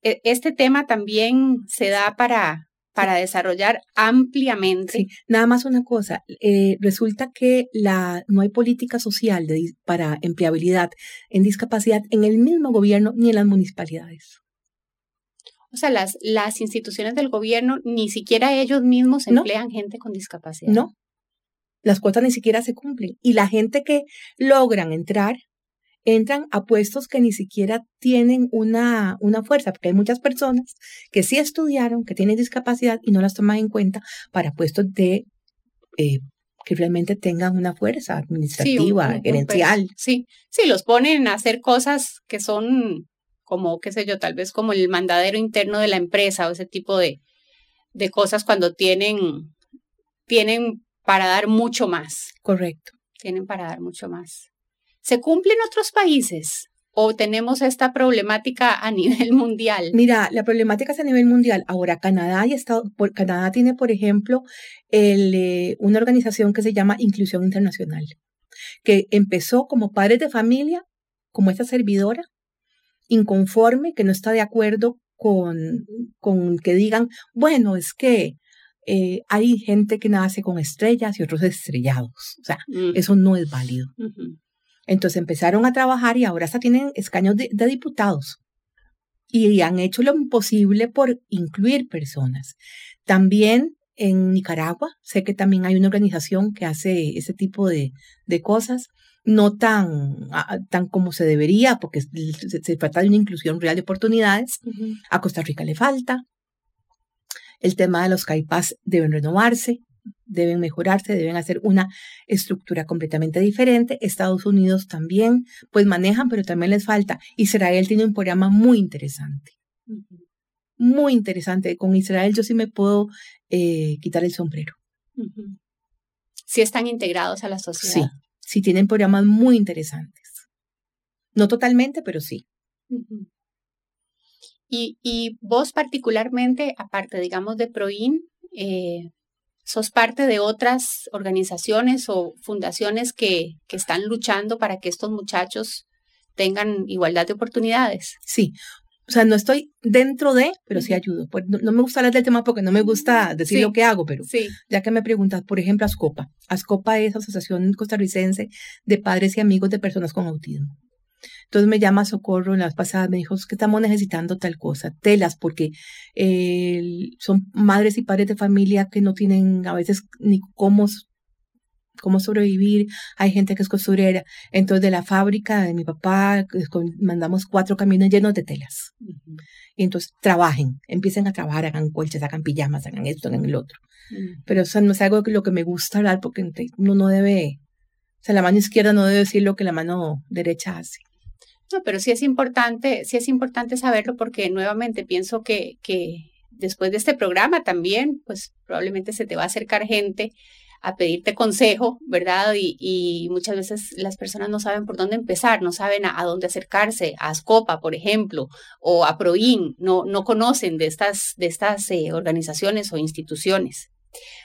Speaker 2: e- Este tema también se da para, para desarrollar ampliamente.
Speaker 3: Sí, nada más una cosa, eh, resulta que la, no hay política social de para empleabilidad en discapacidad en el mismo gobierno ni en las municipalidades.
Speaker 2: O sea, las, las instituciones del gobierno, ni siquiera ellos mismos
Speaker 3: No.
Speaker 2: emplean gente con discapacidad.
Speaker 3: No, las cuotas ni siquiera se cumplen. Y la gente que logran entrar, entran a puestos que ni siquiera tienen una, una fuerza, porque hay muchas personas que sí estudiaron, que tienen discapacidad y no las toman en cuenta para puestos de eh, que realmente tengan una fuerza
Speaker 2: Sí, un-
Speaker 3: administrativa,
Speaker 2: un-
Speaker 3: gerencial.
Speaker 2: Sí, sí, los ponen a hacer cosas que son como, qué sé yo, tal vez como el mandadero interno de la empresa o ese tipo de, de cosas cuando tienen, tienen para dar mucho más.
Speaker 3: Correcto.
Speaker 2: Tienen para dar mucho más. ¿Se cumple en otros países? ¿O tenemos esta problemática a nivel mundial?
Speaker 3: Mira, la problemática es a nivel mundial. Ahora, Canadá y Estado, por, Canadá tiene, por ejemplo, el, eh, una organización que se llama Inclusión Internacional, que empezó como padres de familia, como esta servidora, inconforme, que no está de acuerdo con, con que digan, bueno, es que eh, hay gente que nace con estrellas y otros estrellados. O sea,
Speaker 2: Mm,
Speaker 3: eso no es válido. Entonces empezaron a trabajar y ahora hasta tienen escaños de, de diputados. Y han hecho lo imposible por incluir personas. También en Nicaragua, sé que también hay una organización que hace ese tipo de, de cosas, no tan, ah, tan como se debería, porque se, se trata de una inclusión real de oportunidades. A Costa Rica le falta. El tema de los CAIPAS deben renovarse, deben mejorarse, deben hacer una estructura completamente diferente. Estados Unidos también, pues manejan, pero también les falta. Israel tiene un programa muy interesante, muy interesante. Con Israel yo sí me puedo eh, quitar el sombrero.
Speaker 2: Ujú. Sí están integrados a la sociedad.
Speaker 3: sí tienen programas muy interesantes. No totalmente, pero sí.
Speaker 2: Y, y vos particularmente, aparte, digamos, de Proin, eh, sos parte de otras organizaciones o fundaciones que, que están luchando para que estos muchachos tengan igualdad de oportunidades.
Speaker 3: Sí, o sea, no estoy dentro de, pero sí ayudo. Pues no, me gusta hablar del tema porque no me gusta decir lo que hago, pero
Speaker 2: sí.
Speaker 3: ya que me preguntas, por ejemplo, ASCOPA. ASCOPA es Asociación Costarricense de Padres y Amigos de Personas con Autismo. Entonces me llama Socorro en las pasadas, me dijo, que estamos necesitando tal cosa, telas, porque son madres y padres de familia que no tienen a veces ni cómo cómo sobrevivir. Hay gente que es costurera. Entonces, de la fábrica de mi papá, mandamos cuatro camiones llenos de telas. Y entonces, trabajen, empiecen a trabajar, hagan colchas, hagan pijamas, hagan esto, hagan el otro. Pero eso no es algo que lo que me gusta hablar porque uno no debe, o sea, la mano izquierda no debe decir lo que la mano derecha hace.
Speaker 2: No, pero sí es importante, sí es importante saberlo porque nuevamente pienso que, que después de este programa también, pues probablemente se te va a acercar gente a pedirte consejo, ¿verdad? Y, muchas veces las personas no saben por dónde empezar, no saben a, dónde acercarse, a Ascopa, por ejemplo, o a Proin, no, no conocen de estas, de estas eh, organizaciones o instituciones.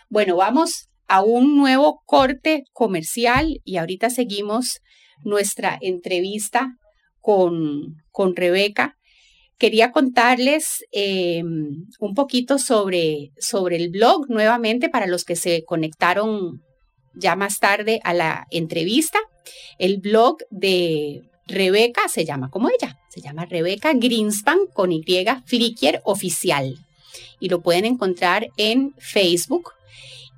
Speaker 2: Bueno, vamos a un nuevo corte comercial y ahorita seguimos nuestra entrevista con, con Rebeca quería contarles eh, un poquito sobre, sobre el blog nuevamente para los que se conectaron ya más tarde a la entrevista. El blog de Rebeca se llama como ella, se llama Rebeca Greenspan con Y Flickr oficial y lo pueden encontrar en Facebook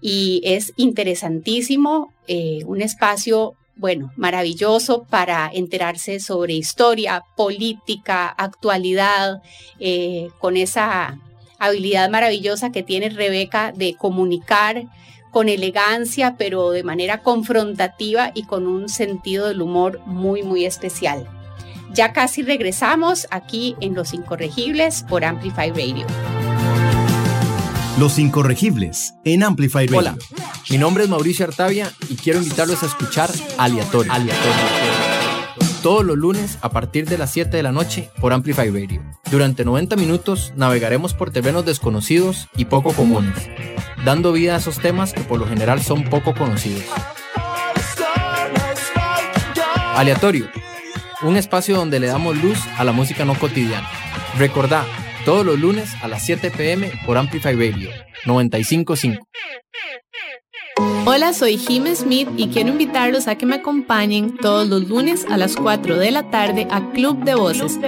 Speaker 2: y es interesantísimo, eh, un espacio bueno, maravilloso para enterarse sobre historia, política, actualidad, eh, con esa habilidad maravillosa que tiene Rebeca de comunicar con elegancia, pero de manera confrontativa y con un sentido del humor muy, muy especial. Ya casi regresamos aquí en Los Incorregibles por Amplify Radio.
Speaker 1: Los Incorregibles en Amplify Radio.
Speaker 10: Hola, mi nombre es Mauricio Artavia y quiero invitarlos a escuchar Aleatorio. Todos los lunes a partir de las 7 de la noche por Amplify Radio. Durante 90 minutos navegaremos por terrenos desconocidos y poco comunes, dando vida a esos temas que por lo general son poco conocidos. Aleatorio, un espacio donde le damos luz a la música no cotidiana. Recordá, todos los lunes a las 7 pm por Amplify Radio 955.
Speaker 11: Hola, soy Jim Smith y quiero invitarlos a que me acompañen todos los lunes a las 4 de la tarde a Club de Voces,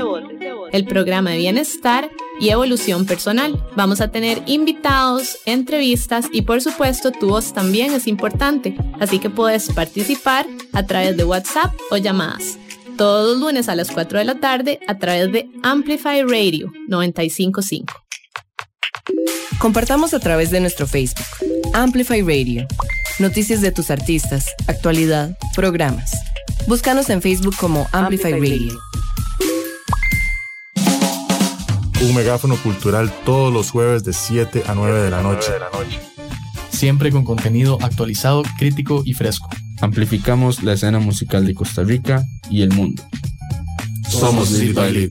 Speaker 11: el programa de bienestar y evolución personal. Vamos a tener invitados, entrevistas y por supuesto tu voz también es importante, así que puedes participar a través de WhatsApp o llamadas todos los lunes a las 4 de la tarde a través de Amplify Radio 955.
Speaker 9: Compartamos a través de nuestro Facebook, Amplify Radio, noticias de tus artistas, actualidad, programas. Búscanos en Facebook como Amplify, Radio.
Speaker 12: Un megáfono cultural todos los jueves de 7 a 9 de la noche.
Speaker 7: Siempre con contenido actualizado, crítico y fresco
Speaker 13: amplificamos la escena musical de Costa Rica y el mundo.
Speaker 12: Somos Lead.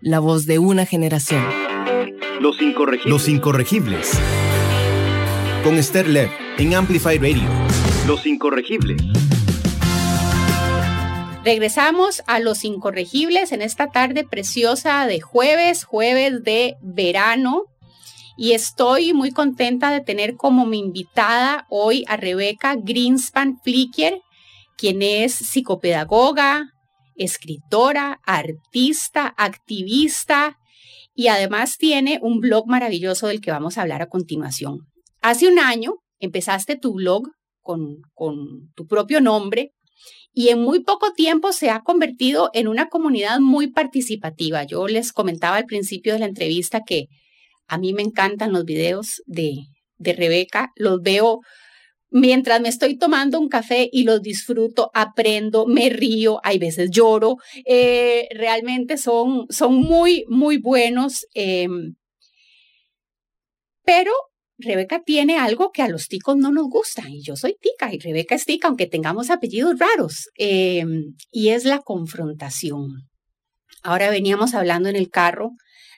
Speaker 9: la voz de una generación.
Speaker 1: Los incorregibles. Los incorregibles. Con Esther Lev en Amplify Radio. Los incorregibles.
Speaker 2: Regresamos a Los Incorregibles en esta tarde preciosa de jueves, jueves de verano. Y estoy muy contenta de tener como mi invitada hoy a Rebeca Greenspan Flicker, quien es psicopedagoga, escritora, artista, activista y además tiene un blog maravilloso del que vamos a hablar a continuación. Hace un año empezaste tu blog con, con tu propio nombre y en muy poco tiempo se ha convertido en una comunidad muy participativa. Yo les comentaba al principio de la entrevista que a mí me encantan los videos de, de Rebeca, los veo mientras me estoy tomando un café y los disfruto, aprendo, me río, hay veces lloro, eh, realmente son, son muy, muy buenos. Em, pero Rebeca tiene algo que a los ticos no nos gusta, y yo soy tica, y Rebeca es tica, aunque tengamos apellidos raros, em, y es la confrontación. Ahora veníamos hablando en el carro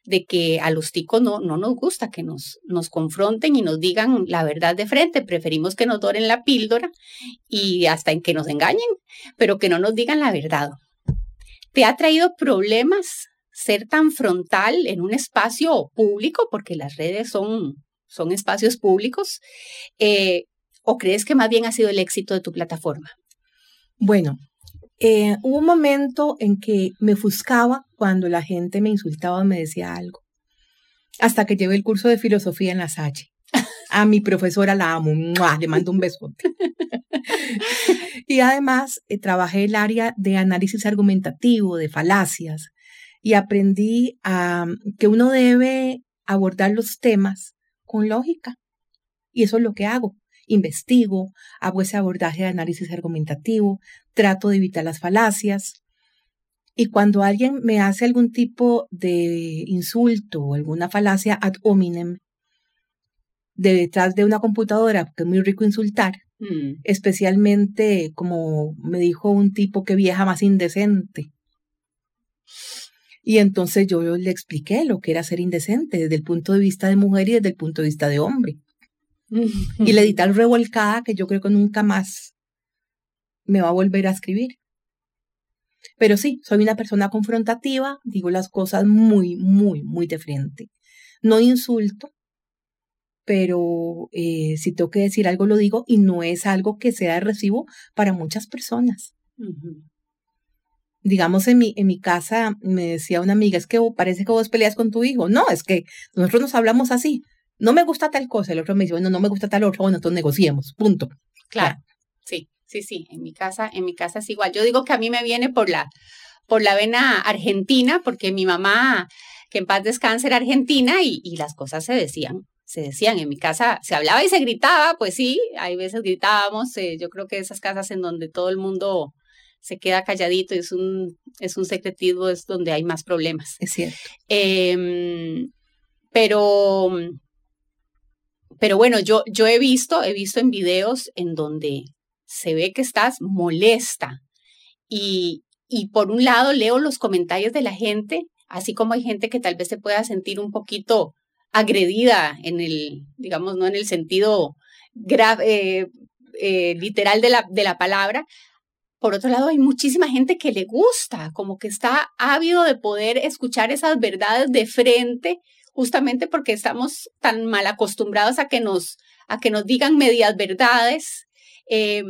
Speaker 2: de que a los ticos no, no nos gusta que nos, nos confronten y nos digan la verdad de frente, preferimos que nos doren la píldora y hasta en que nos engañen, pero que no nos digan la verdad. ¿Te ha traído problemas ser tan frontal en un espacio público, porque las redes son, son espacios públicos, eh, o crees que más bien ha sido el éxito de tu plataforma?
Speaker 3: Bueno, eh, hubo un momento en que me ofuscaba cuando la gente me insultaba o me decía algo. Hasta que llevé el curso de filosofía en la Salle. A mi profesora la amo, le mando un besote. y además eh, trabajé el área de análisis argumentativo, de falacias, y aprendí a, que uno debe abordar los temas con lógica. Y eso es lo que hago investigo, hago ese abordaje de análisis argumentativo, trato de evitar las falacias. Y cuando alguien me hace algún tipo de insulto o alguna falacia ad hominem, detrás de una computadora, porque es muy rico insultar, mm. especialmente como me dijo un tipo que vieja más indecente. Y entonces yo le expliqué lo que era ser indecente desde el punto de vista de mujer y desde el punto de vista de hombre y le di tal revolcada que yo creo que nunca más me va a volver a escribir. Pero sí, soy una persona confrontativa, digo las cosas muy, muy, muy de frente. No insulto, pero eh, si tengo que decir algo lo digo y no es algo que sea de recibo para muchas personas. Digamos, en mi, en mi casa me decía una amiga, es que parece que vos peleas con tu hijo. No, es que nosotros nos hablamos así no me gusta tal cosa, el otro me dice, bueno, no me gusta tal otro, bueno, entonces negociemos, punto.
Speaker 2: Claro, sí, sí, sí, en mi casa, en mi casa es igual. Yo digo que a mí me viene por la, por la vena argentina, porque mi mamá, que en paz descanse, era argentina y, y las cosas se decían, se decían. En mi casa se hablaba y se gritaba, pues sí, hay veces gritábamos. Eh, yo creo que esas casas en donde todo el mundo se queda calladito, es un, es un secretivo, es donde hay más problemas.
Speaker 3: Es cierto.
Speaker 2: Em, pero pero bueno, yo, yo he visto, he visto en videos en donde se ve que estás molesta y, y por un lado leo los comentarios de la gente, así como hay gente que tal vez se pueda sentir un poquito agredida en el, digamos, no en el sentido eh, eh, literal de la, de la palabra. Por otro lado, hay muchísima gente que le gusta, como que está ávido de poder escuchar esas verdades de frente justamente porque estamos tan mal acostumbrados a que nos, a que nos digan medias verdades. Eh,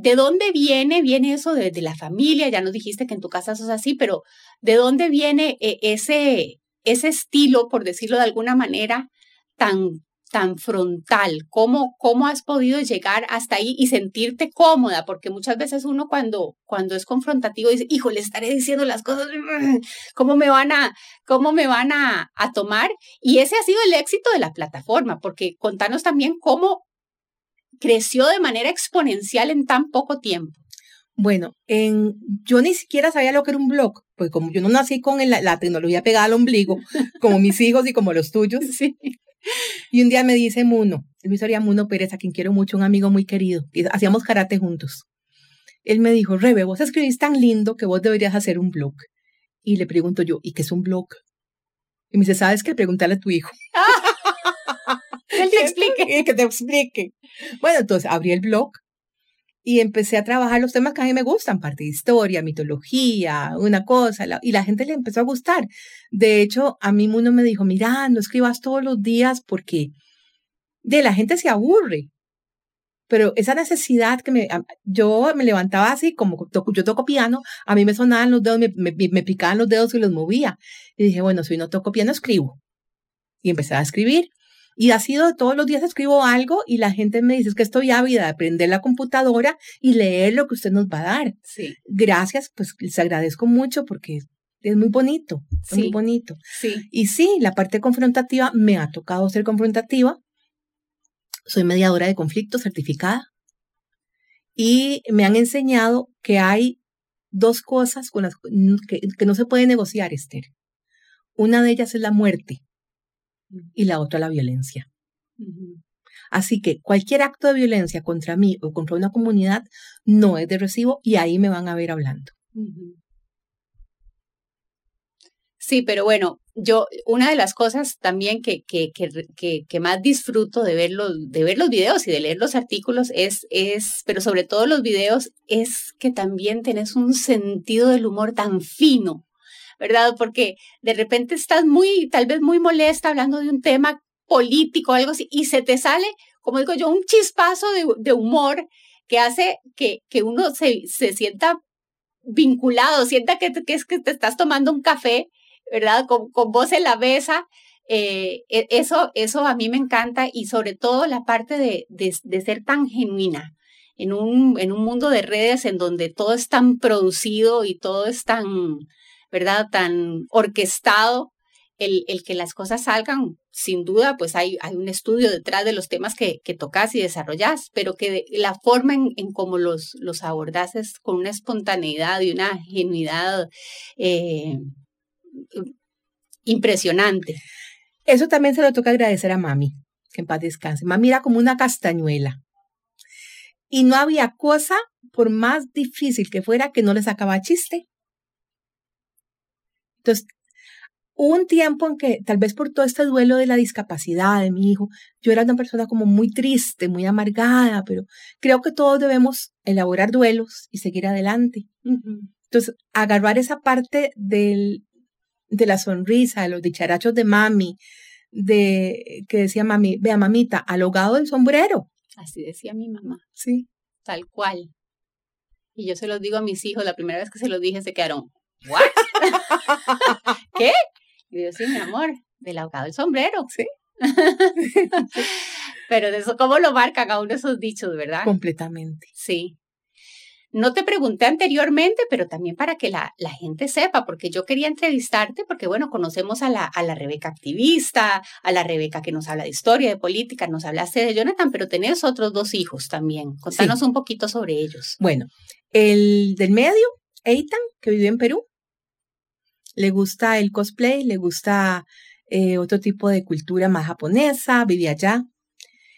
Speaker 2: ¿De dónde viene? Viene eso de, la familia, ya nos dijiste que en tu casa sos así, pero ¿de dónde viene eh, ese, ese estilo, por decirlo de alguna manera, tan, tan frontal? ¿Cómo, ¿Cómo has podido llegar hasta ahí y sentirte cómoda? Porque muchas veces uno cuando, cuando es confrontativo dice, hijo, le estaré diciendo las cosas, ¿cómo me van a, cómo me van a, a tomar? Y ese ha sido el éxito de la plataforma, porque contanos también cómo creció de manera exponencial en tan poco tiempo.
Speaker 3: Bueno, en, yo ni siquiera sabía lo que era un blog, pues como yo no nací con la, la, tecnología pegada al ombligo, como mis hijos y como los tuyos,
Speaker 2: sí.
Speaker 3: Y un día me dice Muno, Luis Muno Pérez, a quien quiero mucho, un amigo muy querido, y hacíamos karate juntos. Él me dijo, Rebe, vos escribís tan lindo que vos deberías hacer un blog. Y le pregunto yo, ¿y qué es un blog? Y me dice, ¿sabes qué? Pregúntale a tu hijo.
Speaker 2: que te explique.
Speaker 3: Bueno, entonces abrí el blog y empecé a trabajar los temas que a mí me gustan, parte de historia, mitología, una cosa, y la gente le empezó a gustar. De hecho, a mí uno me dijo, mira, no escribas todos los días porque de la gente se aburre. Pero esa necesidad que me, yo me levantaba así, como yo toco piano, a mí me sonaban los dedos, me, me picaban los dedos y los movía. Y dije, bueno, si no toco piano, escribo. Y empecé a escribir. Y ha sido todos los días escribo algo y la gente me dice es que estoy ávida de aprender la computadora y leer lo que usted nos va a dar.
Speaker 2: Sí.
Speaker 3: Gracias, pues les agradezco mucho porque es muy bonito, es muy
Speaker 2: Sí.
Speaker 3: bonito.
Speaker 2: Sí.
Speaker 3: Y sí, la parte confrontativa me ha tocado ser confrontativa. Soy mediadora de conflictos certificada. Y me han enseñado que hay dos cosas con las que, que no se puede negociar, Esther. Una de ellas es la muerte y la otra la violencia. Así que cualquier acto de violencia contra mí o contra una comunidad no es de recibo y ahí me van a ver hablando.
Speaker 2: Sí, pero bueno, yo, una de las cosas también que, que, que, que, que más disfruto de ver, los, de ver los videos y de leer los artículos es, es, pero sobre todo los videos, es que también tenés un sentido del humor tan fino, ¿verdad? Porque de repente estás muy, tal vez muy molesta hablando de un tema político algo así, y se te sale, como digo yo, un chispazo de, de humor que hace que, que uno se, se sienta vinculado, sienta que, que es que te estás tomando un café ¿verdad? Con, con voz en la mesa. Eh, eso, eso a mí me encanta y sobre todo la parte de, de, de, ser tan genuina en un, en un mundo de redes en donde todo es tan producido y todo es tan, ¿verdad? Tan orquestado. El, el que las cosas salgan, sin duda, pues hay, hay un estudio detrás de los temas que, que tocas y desarrollas, pero que la forma en, en cómo los, los abordas es con una espontaneidad y una genuidad eh, impresionante.
Speaker 3: Eso también se lo toca agradecer a mami, que en paz descanse. Mami era como una castañuela. Y no había cosa, por más difícil que fuera, que no le sacaba chiste. Entonces, hubo un tiempo en que, tal vez por todo este duelo de la discapacidad de mi hijo, yo era una persona como muy triste, muy amargada, pero creo que todos debemos elaborar duelos y seguir adelante. Uh -huh. Entonces, agarrar esa parte del, de la sonrisa, de los dicharachos de mami, de que decía mami, vea mamita, al ahogado del sombrero.
Speaker 2: Así decía mi mamá.
Speaker 3: Sí.
Speaker 2: Tal cual. Y yo se los digo a mis hijos, la primera vez que se los dije se quedaron, ¿what? ¿Qué? Y yo, sí, mi amor, del ahogado del sombrero.
Speaker 3: Sí.
Speaker 2: Pero de eso, ¿cómo lo marcan a uno esos dichos, verdad?
Speaker 3: Completamente.
Speaker 2: Sí. No te pregunté anteriormente, pero también para que la, la, gente sepa, porque yo quería entrevistarte, porque bueno, conocemos a la, a la Rebeca activista, a la Rebeca que nos habla de historia, de política, nos hablaste de Jonathan, pero tenés otros dos hijos también. Contanos sí. un poquito sobre ellos.
Speaker 3: Bueno, el del medio, Eitan, que vive en Perú, le gusta el cosplay, le gusta eh, otro tipo de cultura más japonesa, vive allá.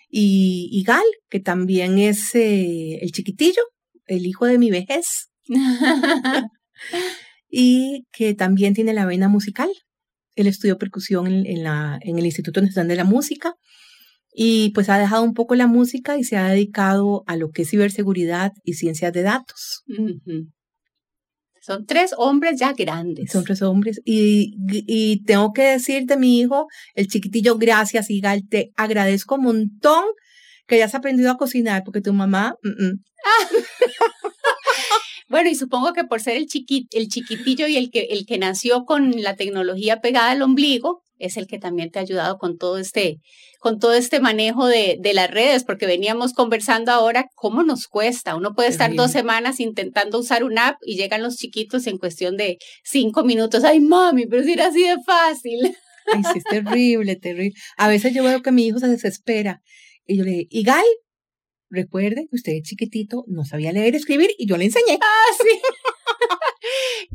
Speaker 3: Y, y Gal, que también es eh, el chiquitillo, el hijo de mi vejez. y que también tiene la vena musical. Él estudió percusión en, en, la, en el Instituto Nacional de la Música y pues ha dejado un poco la música y se ha dedicado a lo que es ciberseguridad y ciencias de datos.
Speaker 2: Uh -huh. Son tres hombres ya grandes.
Speaker 3: Son tres hombres. Y, y tengo que decir de mi hijo, el chiquitillo, gracias, Igal, te agradezco un montón que hayas aprendido a cocinar, porque tu mamá... Mm -mm.
Speaker 2: bueno, y supongo que por ser el, chiquit, el chiquitillo y el que, el que nació con la tecnología pegada al ombligo, es el que también te ha ayudado con todo este, con todo este manejo de, de las redes, porque veníamos conversando ahora cómo nos cuesta. Uno puede estar dos semanas intentando usar una app y llegan los chiquitos en cuestión de cinco minutos. Ay, mami, pero si era así de fácil.
Speaker 3: Ay, sí, es terrible, terrible. A veces yo veo que mi hijo se desespera y yo le digo, Igal, recuerde que usted chiquitito no sabía leer y escribir y yo le enseñé.
Speaker 2: Ah, sí.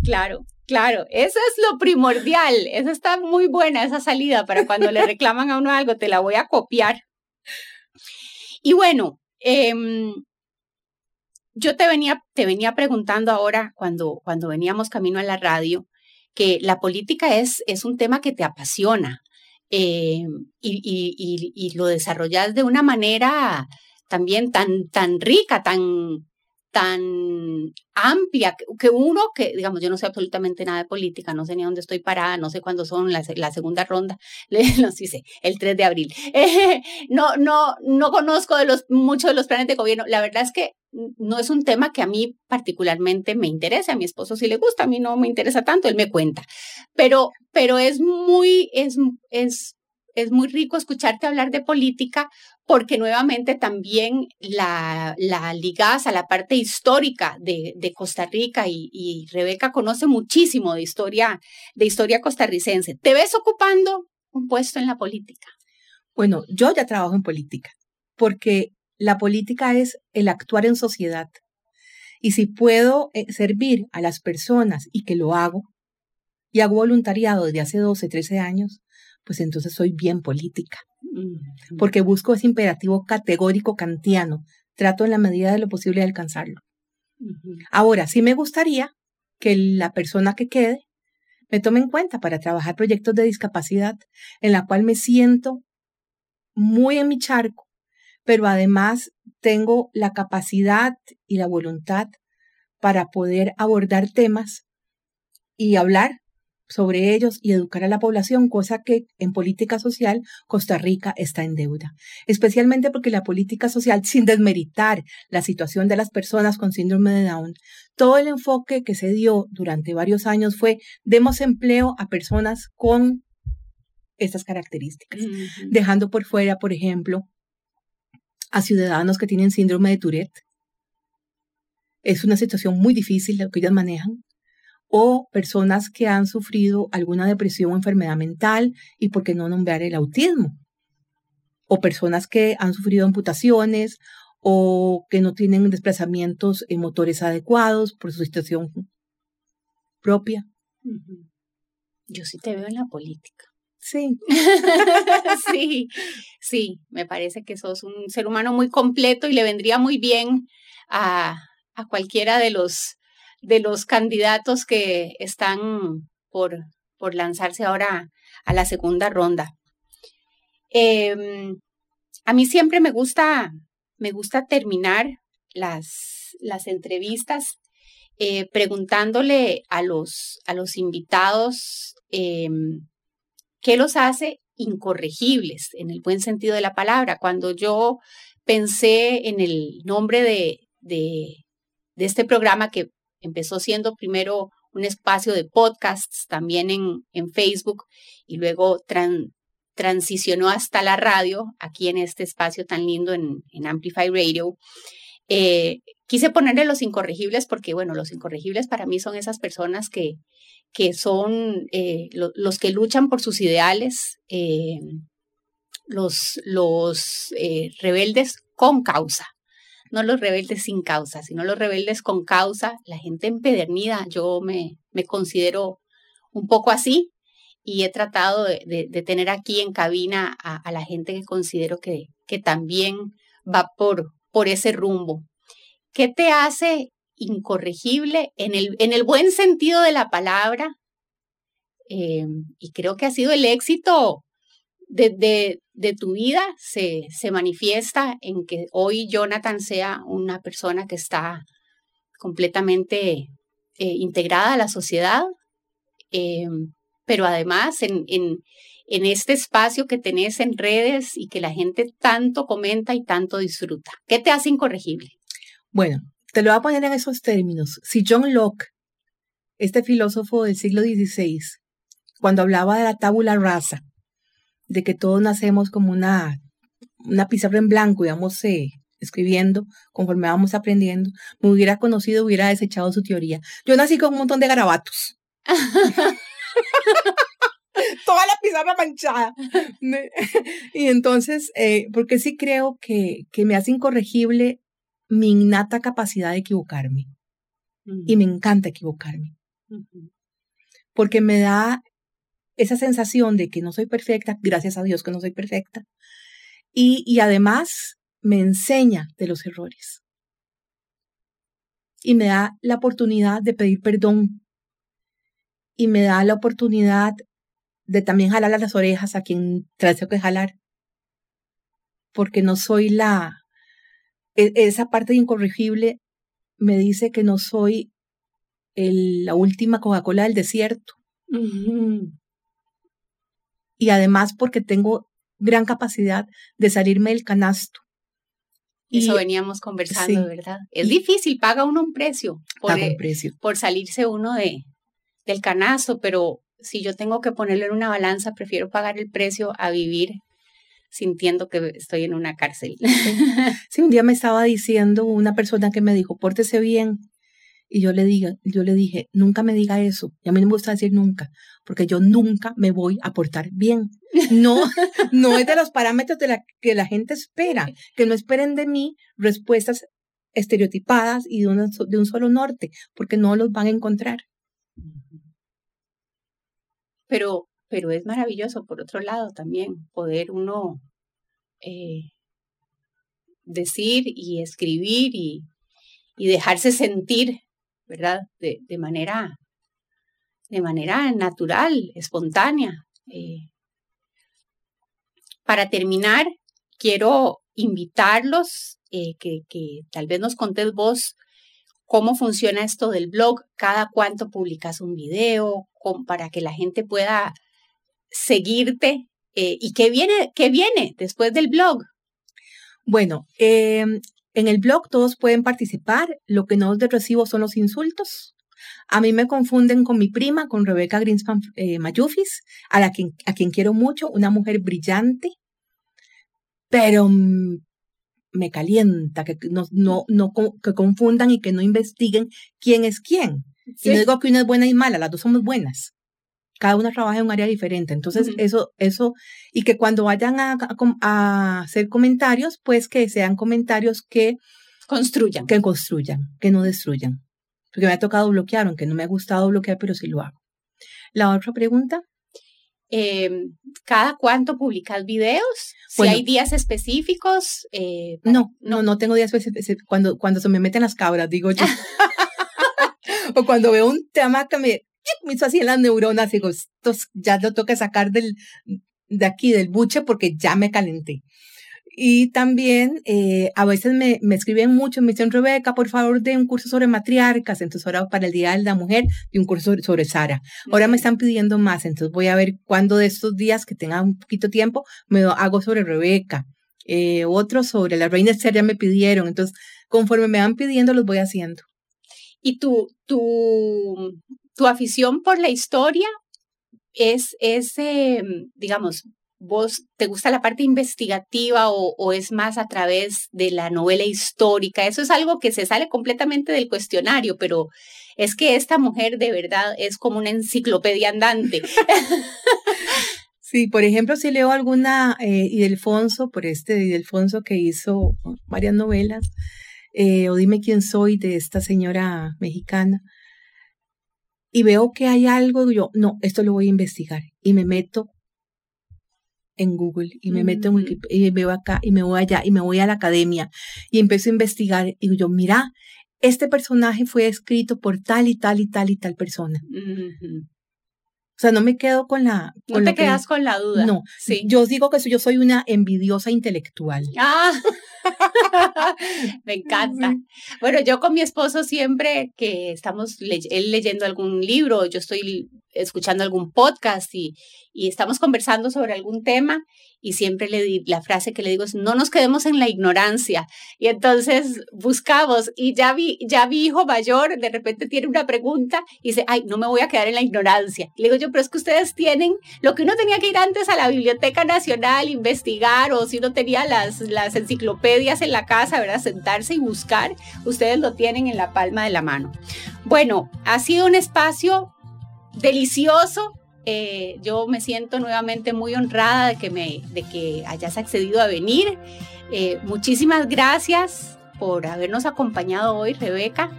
Speaker 2: claro, claro, eso es lo primordial. Esa está muy buena, esa salida para cuando le reclaman a uno algo, te la voy a copiar. Y bueno, eh, yo te venía, te venía preguntando ahora cuando, cuando veníamos camino a la radio que la política es, es un tema que te apasiona. Y, y, y, y, lo desarrollas de una manera también tan, tan rica, tan, tan amplia, que uno que, digamos, yo no sé absolutamente nada de política, no sé ni dónde estoy parada, no sé cuándo son la, la segunda ronda, no sé, el 3 de abril. No, no, no conozco de los, mucho de los planes de gobierno. La verdad es que no es un tema que a mí particularmente me interese, a mi esposo sí le gusta, a mí no me interesa tanto, él me cuenta. Pero, pero es muy, es, es, es muy rico escucharte hablar de política porque nuevamente también la, la ligas a la parte histórica de, Costa Rica y, y, Rebeca conoce muchísimo de historia, de historia costarricense. ¿Te ves ocupando un puesto en la política?
Speaker 3: Bueno, yo ya trabajo en política porque la política es el actuar en sociedad. Y si puedo eh, servir a las personas y que lo hago, y hago voluntariado desde hace 12, 13 años, pues entonces soy bien política. Porque busco ese imperativo categórico kantiano. Trato en la medida de lo posible de alcanzarlo. Ahora, sí me gustaría que la persona que quede me tome en cuenta para trabajar proyectos de discapacidad en la cual me siento muy en mi charco, pero además tengo la capacidad y la voluntad para poder abordar temas y hablar sobre ellos y educar a la población, cosa que en política social Costa Rica está en deuda, especialmente porque la política social, sin desmeritar la situación de las personas con síndrome de Down, todo el enfoque que se dio durante varios años fue demos empleo a personas con estas características, dejando por fuera, por ejemplo, a ciudadanos que tienen síndrome de Tourette. Es una situación muy difícil la que ellas manejan o personas que han sufrido alguna depresión o enfermedad mental y por qué no nombrar el autismo, o personas que han sufrido amputaciones o que no tienen desplazamientos en motores adecuados por su situación propia.
Speaker 2: Yo sí te veo en la política.
Speaker 3: Sí.
Speaker 2: sí, sí, me parece que sos un ser humano muy completo y le vendría muy bien a, a cualquiera de los de los candidatos que están por, por lanzarse ahora a la segunda ronda. Em, a mí siempre me gusta, me gusta terminar las, las entrevistas eh, preguntándole a los, a los invitados em, qué los hace incorregibles en el buen sentido de la palabra. Cuando yo pensé en el nombre de, de, de este programa que Empezó siendo primero un espacio de podcasts también en, en Facebook y luego transicionó hasta la radio, aquí en este espacio tan lindo en, Amplify Radio. Eh, quise ponerle los incorregibles porque, bueno, los incorregibles para mí son esas personas que, que son eh, los que luchan por sus ideales, eh, los, los rebeldes con causa no los rebeldes sin causa, sino los rebeldes con causa, la gente empedernida. Yo me, me considero un poco así y he tratado de, de, tener aquí en cabina a, la gente que considero que, que también va por, por ese rumbo. ¿Qué te hace incorregible en el, en el buen sentido de la palabra? Eh, y creo que ha sido el éxito de, tu vida se, se manifiesta en que hoy Jonathan sea una persona que está completamente eh, integrada a la sociedad, eh, pero además en, en, en, este espacio que tenés en redes y que la gente tanto comenta y tanto disfruta. ¿Qué te hace incorregible?
Speaker 3: Bueno, te lo voy a poner en esos términos. Si John Locke, este filósofo del siglo XVI, cuando hablaba de la tabula rasa, de que todos nacemos como una, una pizarra en blanco y vamos eh, escribiendo conforme vamos aprendiendo, me hubiera conocido, hubiera desechado su teoría. Yo nací con un montón de garabatos. Toda la pizarra manchada. y entonces, eh, porque sí creo que, que me hace incorregible mi innata capacidad de equivocarme. Y me encanta equivocarme. Porque me da esa sensación de que no soy perfecta, gracias a Dios que no soy perfecta, y, y además me enseña de los errores. Y me da la oportunidad de pedir perdón. Y me da la oportunidad de también jalar las orejas a quien trae que jalar. Porque no soy la... E, esa parte incorregible me dice que no soy la última Coca-Cola del desierto y además porque tengo gran capacidad de salirme del canasto.
Speaker 2: Eso veníamos conversando, ¿verdad? Es difícil, paga uno un precio por,
Speaker 3: un precio.
Speaker 2: por salirse uno de, del canasto, pero si yo tengo que ponerlo en una balanza, prefiero pagar el precio a vivir sintiendo que estoy en una cárcel.
Speaker 3: Sí, un día me estaba diciendo una persona que me dijo, pórtese bien. Y yo le, diga, yo le dije, nunca me diga eso. Y a mí no me gusta decir nunca, porque yo nunca me voy a portar bien. No, no es de los parámetros de la que la gente espera, que no esperen de mí respuestas estereotipadas y de, una, de un solo norte, porque no los van a encontrar.
Speaker 2: Pero, pero es maravilloso, por otro lado, también poder uno eh, decir y escribir y, y dejarse sentir, ¿verdad? De, de, manera, de manera natural, espontánea. Eh, para terminar, quiero invitarlos, eh, que, que, tal vez nos contés vos cómo funciona esto del blog, cada cuánto publicas un video, con, para que la gente pueda seguirte eh, y qué viene, qué viene después del blog.
Speaker 3: Bueno, eh, en el blog todos pueden participar. Lo que no es de recibo son los insultos. A mí me confunden con mi prima, con Rebeca Greenspan eh, Mayufis, a, la quien, a quien quiero mucho, una mujer brillante, pero me calienta que no, no, no que confundan y que no investiguen quién es quién. Sí. Y no digo que una es buena y mala, las dos somos buenas. Cada una trabaja en un área diferente. Entonces, uh -huh. eso, eso, y que cuando vayan a, hacer comentarios, pues que sean comentarios que
Speaker 2: construyan.
Speaker 3: Que construyan, que no destruyan. Porque me ha tocado bloquear, aunque no me ha gustado bloquear, pero sí lo hago. La otra pregunta.
Speaker 2: Eh, ¿Cada cuánto publicas videos? Si bueno, hay días específicos. Eh,
Speaker 3: para, no, no, no tengo días específicos. Cuando, cuando se me meten las cabras, digo yo. o cuando veo un tema que me, me hizo así en las neuronas, digo, esto ya lo que sacar del, de aquí, del buche, porque ya me calenté. Y también eh, a veces me, me, escriben mucho, me dicen, Rebeca, por favor, de un curso sobre matriarcas. Entonces ahora para el Día de la Mujer, de un curso sobre, sobre Sara. Ahora me están pidiendo más, entonces voy a ver cuándo de estos días que tenga un poquito tiempo, me hago sobre Rebeca. Eh, otros sobre la reina Esther ya me pidieron. Entonces, conforme me van pidiendo, los voy haciendo.
Speaker 2: ¿Y tu, tu, tu afición por la historia es, es eh, digamos, vos te gusta la parte investigativa o, es más a través de la novela histórica. Eso es algo que se sale completamente del cuestionario, pero es que esta mujer de verdad es como una enciclopedia andante.
Speaker 3: Sí, por ejemplo, si leo alguna eh, Idelfonso, por este Idelfonso que hizo varias novelas, eh, o Dime quién soy de esta señora mexicana, y veo que hay algo, yo, no, esto lo voy a investigar, y me meto en Google y me meto en Wikipedia y me veo acá y me voy allá y me voy a la academia y empiezo a investigar y yo, mira, este personaje fue escrito por tal y tal y tal y tal persona. O sea, no me quedo con la...
Speaker 2: Con no te quedas que, con la duda.
Speaker 3: No, sí. yo digo que yo soy una envidiosa intelectual.
Speaker 2: Ah, me encanta. Bueno, yo con mi esposo siempre que estamos le él leyendo algún libro, yo estoy escuchando algún podcast y, y estamos conversando sobre algún tema y siempre le di, la frase que le digo es no nos quedemos en la ignorancia y entonces buscamos y ya vi ya mi hijo mayor de repente tiene una pregunta y dice ay no me voy a quedar en la ignorancia y le digo yo pero es que ustedes tienen lo que uno tenía que ir antes a la biblioteca nacional investigar o si uno tenía las las enciclopedias en la casa verdad sentarse y buscar ustedes lo tienen en la palma de la mano bueno ha sido un espacio delicioso. Eh, yo me siento nuevamente muy honrada de que, me, de que hayas accedido a venir. Eh, muchísimas gracias por habernos acompañado hoy, Rebeca.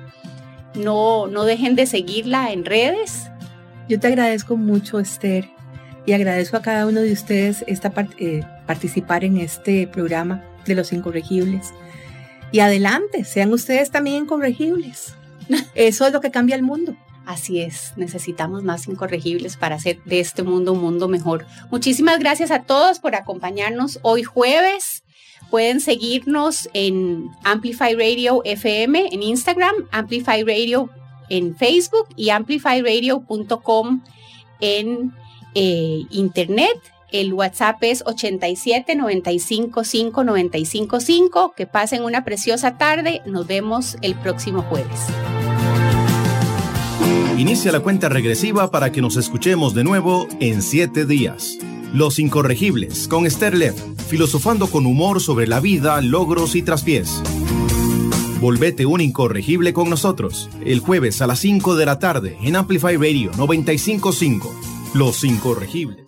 Speaker 2: No, no dejen de seguirla en redes.
Speaker 3: Yo te agradezco mucho, Esther, y agradezco a cada uno de ustedes esta part eh, participar en este programa de los incorregibles. Y adelante, sean ustedes también incorregibles. Eso es lo que cambia el mundo.
Speaker 2: Así es, necesitamos más incorregibles para hacer de este mundo un mundo mejor. Muchísimas gracias a todos por acompañarnos hoy jueves. Pueden seguirnos en Amplify Radio FM en Instagram, Amplify Radio en Facebook y amplifyradio.com en eh, Internet. El WhatsApp es 87 95 5 95 5. Que pasen una preciosa tarde. Nos vemos el próximo jueves.
Speaker 1: Inicia la cuenta regresiva para que nos escuchemos de nuevo en siete días. Los Incorregibles, con Esther Lev, filosofando con humor sobre la vida, logros y traspiés. Volvete un incorregible con nosotros, el jueves a las 5 de la tarde en Amplify Radio 955. Los Incorregibles.